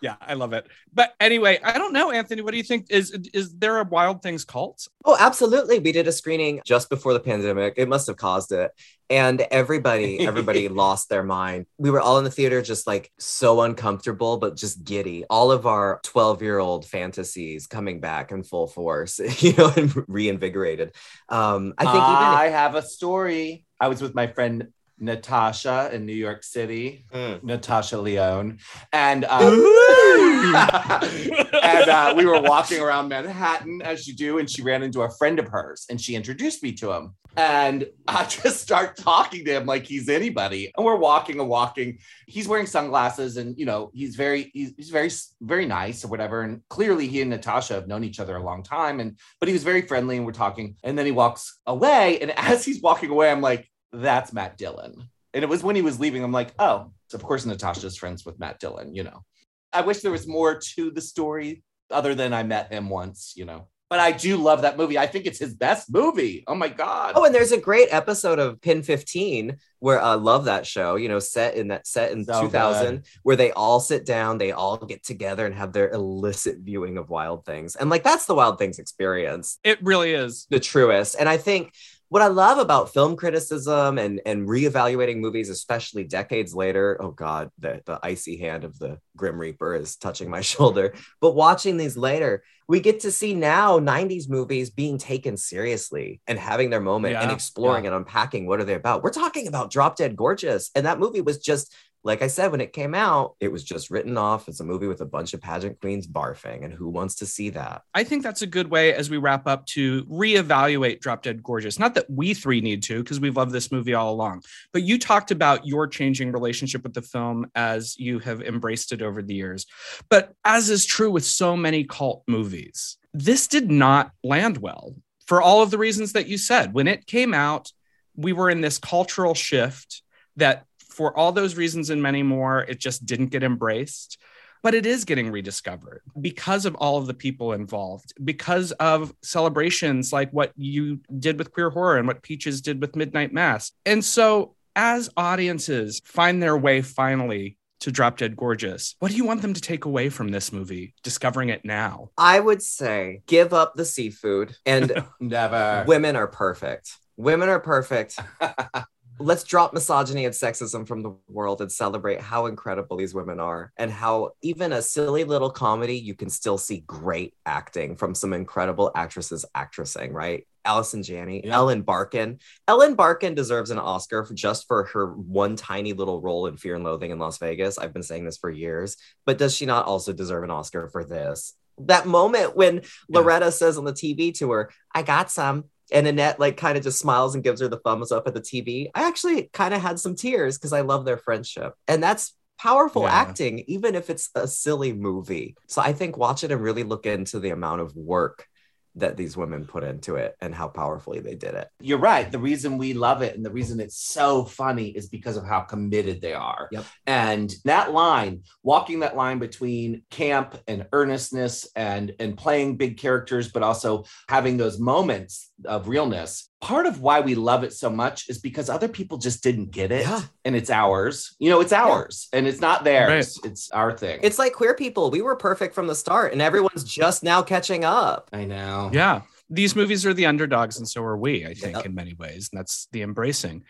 Yeah, I love it. But anyway, I don't know, Anthony. What do you think? Is is there a Wild Things cult? Oh, absolutely. We did a screening just before the pandemic. It must have caused it. And everybody, everybody lost their mind. We were all in the theater, just like so uncomfortable, but just giddy. All of our 12 year old fantasies coming back in full force, you know, and reinvigorated. Um, I think even I have a story. I was with my friend Natasha in New York City. Mm. Natasha Lyonne, and uh, and uh, we were walking around Manhattan as you do, and she ran into a friend of hers, and she introduced me to him, and I just start talking to him like he's anybody, and we're walking and walking. He's wearing sunglasses, and you know he's very he's, he's very very nice or whatever, and clearly he and Natasha have known each other a long time, and but he was very friendly, and we're talking, and then he walks away, and as he's walking away, I'm like, that's Matt Dillon. And it was when he was leaving, I'm like, oh, of course Natasha's friends with Matt Dillon, you know. I wish there was more to the story other than I met him once, you know. But I do love that movie. I think it's his best movie. Oh my God. Oh, and there's a great episode of PEN15 where I love that show, you know, set in that set in So 2000, where they all sit down, they all get together and have their illicit viewing of Wild Things. And like that's the Wild Things experience. It really is. the truest. And I think what I love about film criticism and and reevaluating movies, especially decades later, oh God, the, the icy hand of the Grim Reaper is touching my shoulder. But watching these later, we get to see now 90s movies being taken seriously and having their moment and Yeah, exploring and unpacking what are they about. We're talking about Drop Dead Gorgeous. And that movie was just like I said, when it came out, it was just written off as a movie with a bunch of pageant queens barfing. And who wants to see that? I think that's a good way as we wrap up to reevaluate Drop Dead Gorgeous. Not that we three need to, because we've loved this movie all along, but you talked about your changing relationship with the film as you have embraced it over the years. But as is true with so many cult movies, this did not land well for all of the reasons that you said. When it came out, we were in this cultural shift that, for all those reasons and many more, it just didn't get embraced but it is getting rediscovered because of all of the people involved, because of celebrations like what you did with queer horror and what Peaches did with Midnight Mass. And so, as audiences find their way finally to Drop Dead Gorgeous, what do you want them to take away from this movie, discovering it now? I would say give up the seafood and Never. women are perfect. Women are perfect. Let's drop misogyny and sexism from the world and celebrate how incredible these women are and how even a silly little comedy, you can still see great acting from some incredible actresses actressing, right? Allison Janney, Yeah. Ellen Barkin. Ellen Barkin deserves an Oscar for just for her one tiny little role in Fear and Loathing in Las Vegas. I've been saying this for years, but does she not also deserve an Oscar for this? That moment when Yeah. Loretta says on the TV to her, I got some. And Annette like kind of just smiles and gives her the thumbs up at the TV. I actually kind of had some tears because I love their friendship. And that's powerful Yeah. acting, even if it's a silly movie. So I think watch it and really look into the amount of work that these women put into it and how powerfully they did it. You're right. The reason we love it and the reason it's so funny is because of how committed they are. Yep. And that line, walking that line between camp and earnestness and and playing big characters, but also having those moments of realness. Part of why we love it so much is because other people just didn't get it Yeah. and it's ours. You know, it's ours and it's not theirs. It's our thing. It's like queer people. We were perfect from the start, and everyone's just now catching up. I know. Yeah. These movies are the underdogs, and so are we, I think, Yep. in many ways. And that's the embracing.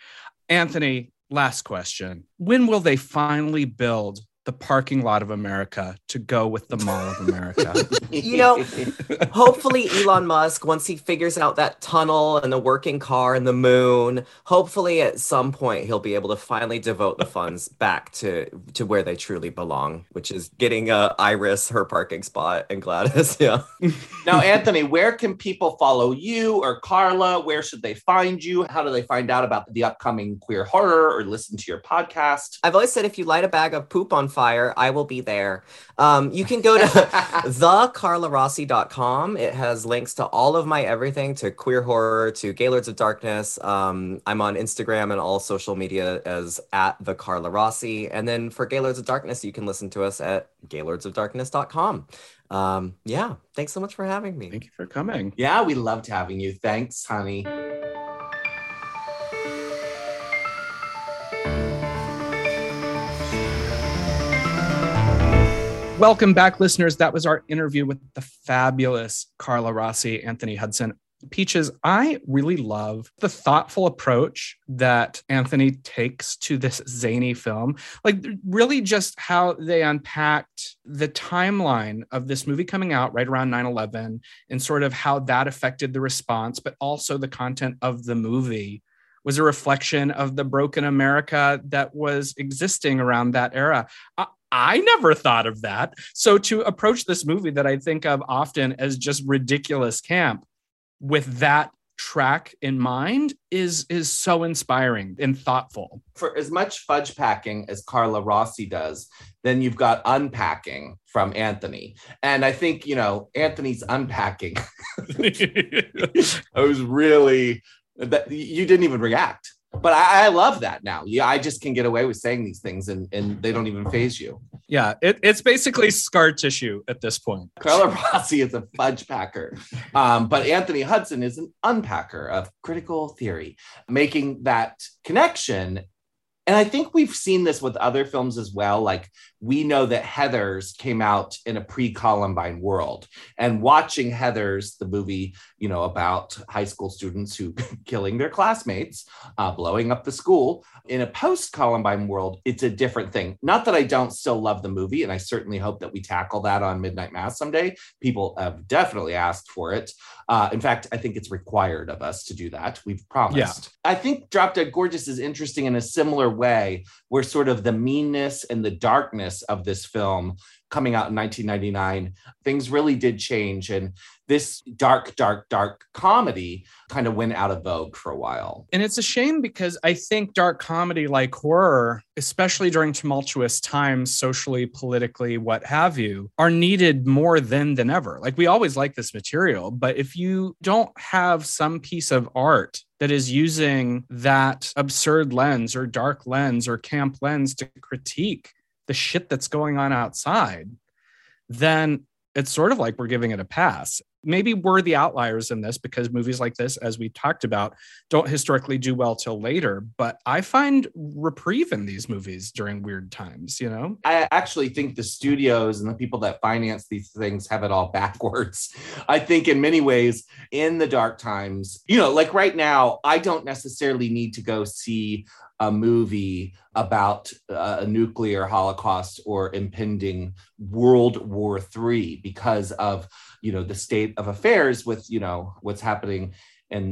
Anthony, last question. When will they finally build the parking lot of America to go with the Mall of America? You know, hopefully Elon Musk, once he figures out that tunnel and the working car and the moon, hopefully at some point he'll be able to finally devote the funds back to to where they truly belong, which is getting uh, Iris her parking spot and Gladys. Yeah. now, Anthony, where can people follow you or Carla? Where should they find you? How do they find out about the upcoming queer horror or listen to your podcast? I've always said if you light a bag of poop on fire, I will be there. Um, you can go to thecarlarossi.com. It has links to all of my everything to queer horror, to Gaylords of Darkness. Um, I'm on Instagram and all social media as at the Carla Rossi. And then for Gaylords of Darkness, you can listen to us at gaylordsofdarkness.com. Um, yeah, thanks so much for having me. Thank you for coming. yeah, we loved having you. Thanks, honey. Welcome back, listeners. That was our interview with the fabulous Carla Rossi, Anthony Hudson. Peaches, I really love the thoughtful approach that Anthony takes to this zany film. Like, really, just how they unpacked the timeline of this movie coming out right around 9 11 and sort of how that affected the response, but also the content of the movie was a reflection of the broken America that was existing around that era. I, I never thought of that. So to approach this movie that I think of often as just ridiculous camp with that track in mind is is so inspiring and thoughtful. For as much fudge packing as Carla Rossi does, then you've got unpacking from Anthony. And I think, you know, Anthony's unpacking. I was really that you didn't even react. But I, I love that now. Yeah, I just can get away with saying these things and, and they don't even phase you. yeah, it, it's basically scar tissue at this point. Carla Rossi is a fudge packer, um, but Anthony Hudson is an unpacker of critical theory, making that connection. And I think we've seen this with other films as well. Like we know that Heathers came out in a pre-Columbine world, and watching Heathers, the movie, you know, about high school students who killing their classmates, uh, blowing up the school, in a post-Columbine world, it's a different thing. Not that I don't still love the movie, and I certainly hope that we tackle that on Midnight Mass someday. People have definitely asked for it. Uh, in fact, I think it's required of us to do that. We've promised. I think Drop Dead Gorgeous is interesting in a similar way, where sort of the meanness and the darkness of this film coming out in 1999, things really did change. And this dark, dark, dark comedy kind of went out of vogue for a while. And it's a shame because I think dark comedy like horror, especially during tumultuous times, socially, politically, what have you, are needed more then than ever. Like we always like this material, but if you don't have some piece of art that is using that absurd lens or dark lens or camp lens to critique the shit that's going on outside, then it's sort of like we're giving it a pass. Maybe we're the outliers in this because movies like this, as we talked about, don't historically do well till later. But I find reprieve in these movies during weird times, you know? I actually think the studios and the people that finance these things have it all backwards. I think in many ways, in the dark times, you know, like right now, I don't necessarily need to go see a movie about uh, a nuclear holocaust or impending World War III because of, you know, the state of affairs with, you know, what's happening in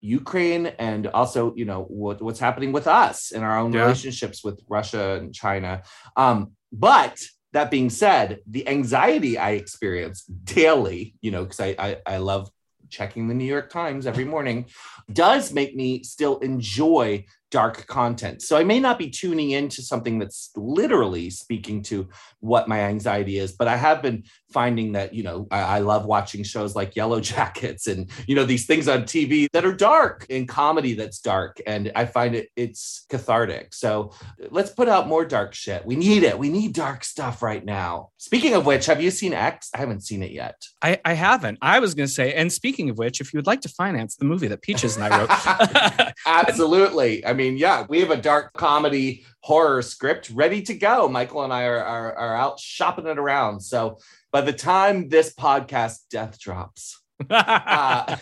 Ukraine and also, you know, what, what's happening with us in our own Yeah. relationships with Russia and China. Um, but that being said, the anxiety I experience daily, you know, because I, I I love checking the New York Times every morning, does make me still enjoy dark content. So I may not be tuning into something that's literally speaking to what my anxiety is, but I have been finding that, you know, I, I love watching shows like Yellow Jackets and, you know, these things on TV that are dark and comedy that's dark. And I find it, it's cathartic. So let's put out more dark shit. We need it. We need dark stuff right now. Speaking of which, have you seen X? I haven't seen it yet. I, I haven't. I was going to say, and speaking of which, if you would like to finance the movie that Peaches and I wrote, Absolutely. I mean, yeah, we have a dark comedy horror script ready to go. Michael and I are, are, are out shopping it around. So by the time this podcast death drops, uh,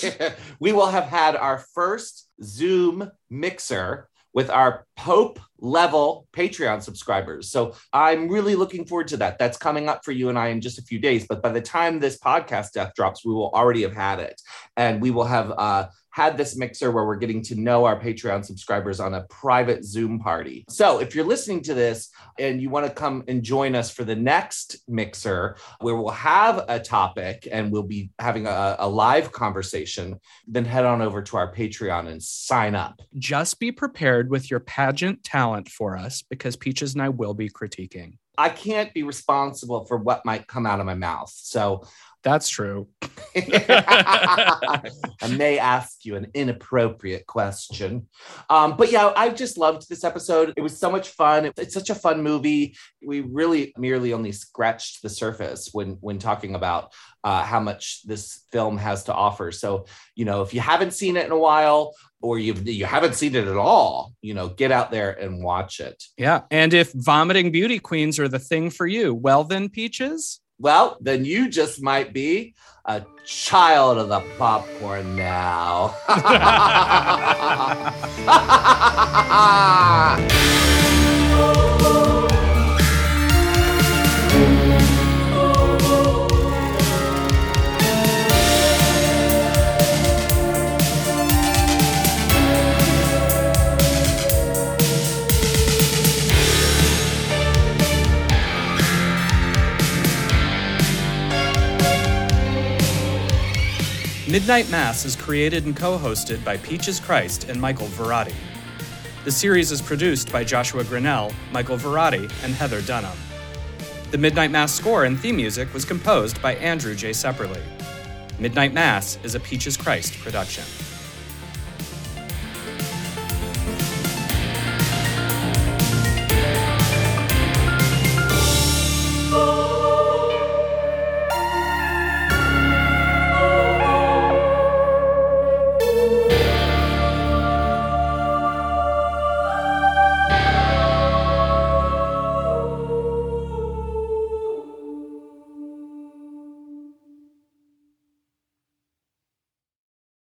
we will have had our first Zoom mixer with our Pope level Patreon subscribers. So I'm really looking forward to that. That's coming up for you and I in just a few days. But by the time this podcast death drops, we will already have had it. And we will have uh, had this mixer where we're getting to know our Patreon subscribers on a private Zoom party. So if you're listening to this and you want to come and join us for the next mixer, where we'll have a topic and we'll be having a, a live conversation, then head on over to our Patreon and sign up. just be prepared with your pageant talent for us because Peaches and I will be critiquing. I can't be responsible for what might come out of my mouth. So That's true. I may ask you an inappropriate question. Um, but yeah, I just loved this episode. It was so much fun. It- It's such a fun movie. We really merely only scratched the surface when when talking about uh, how much this film has to offer. So, you know, if you haven't seen it in a while or you've you haven't seen it at all, you know, get out there and watch it. Yeah. And if vomiting beauty queens are the thing for you, well, then, Peaches. Well, then you just might be a child of the popcorn now. Midnight Mass is created and co hosted by Peaches Christ and Michael Varrati. The series is produced by Joshua Grinnell, Michael Varrati, and Heather Dunham. The Midnight Mass score and theme music was composed by Andrew J. Sepperly. Midnight Mass is a Peaches Christ production.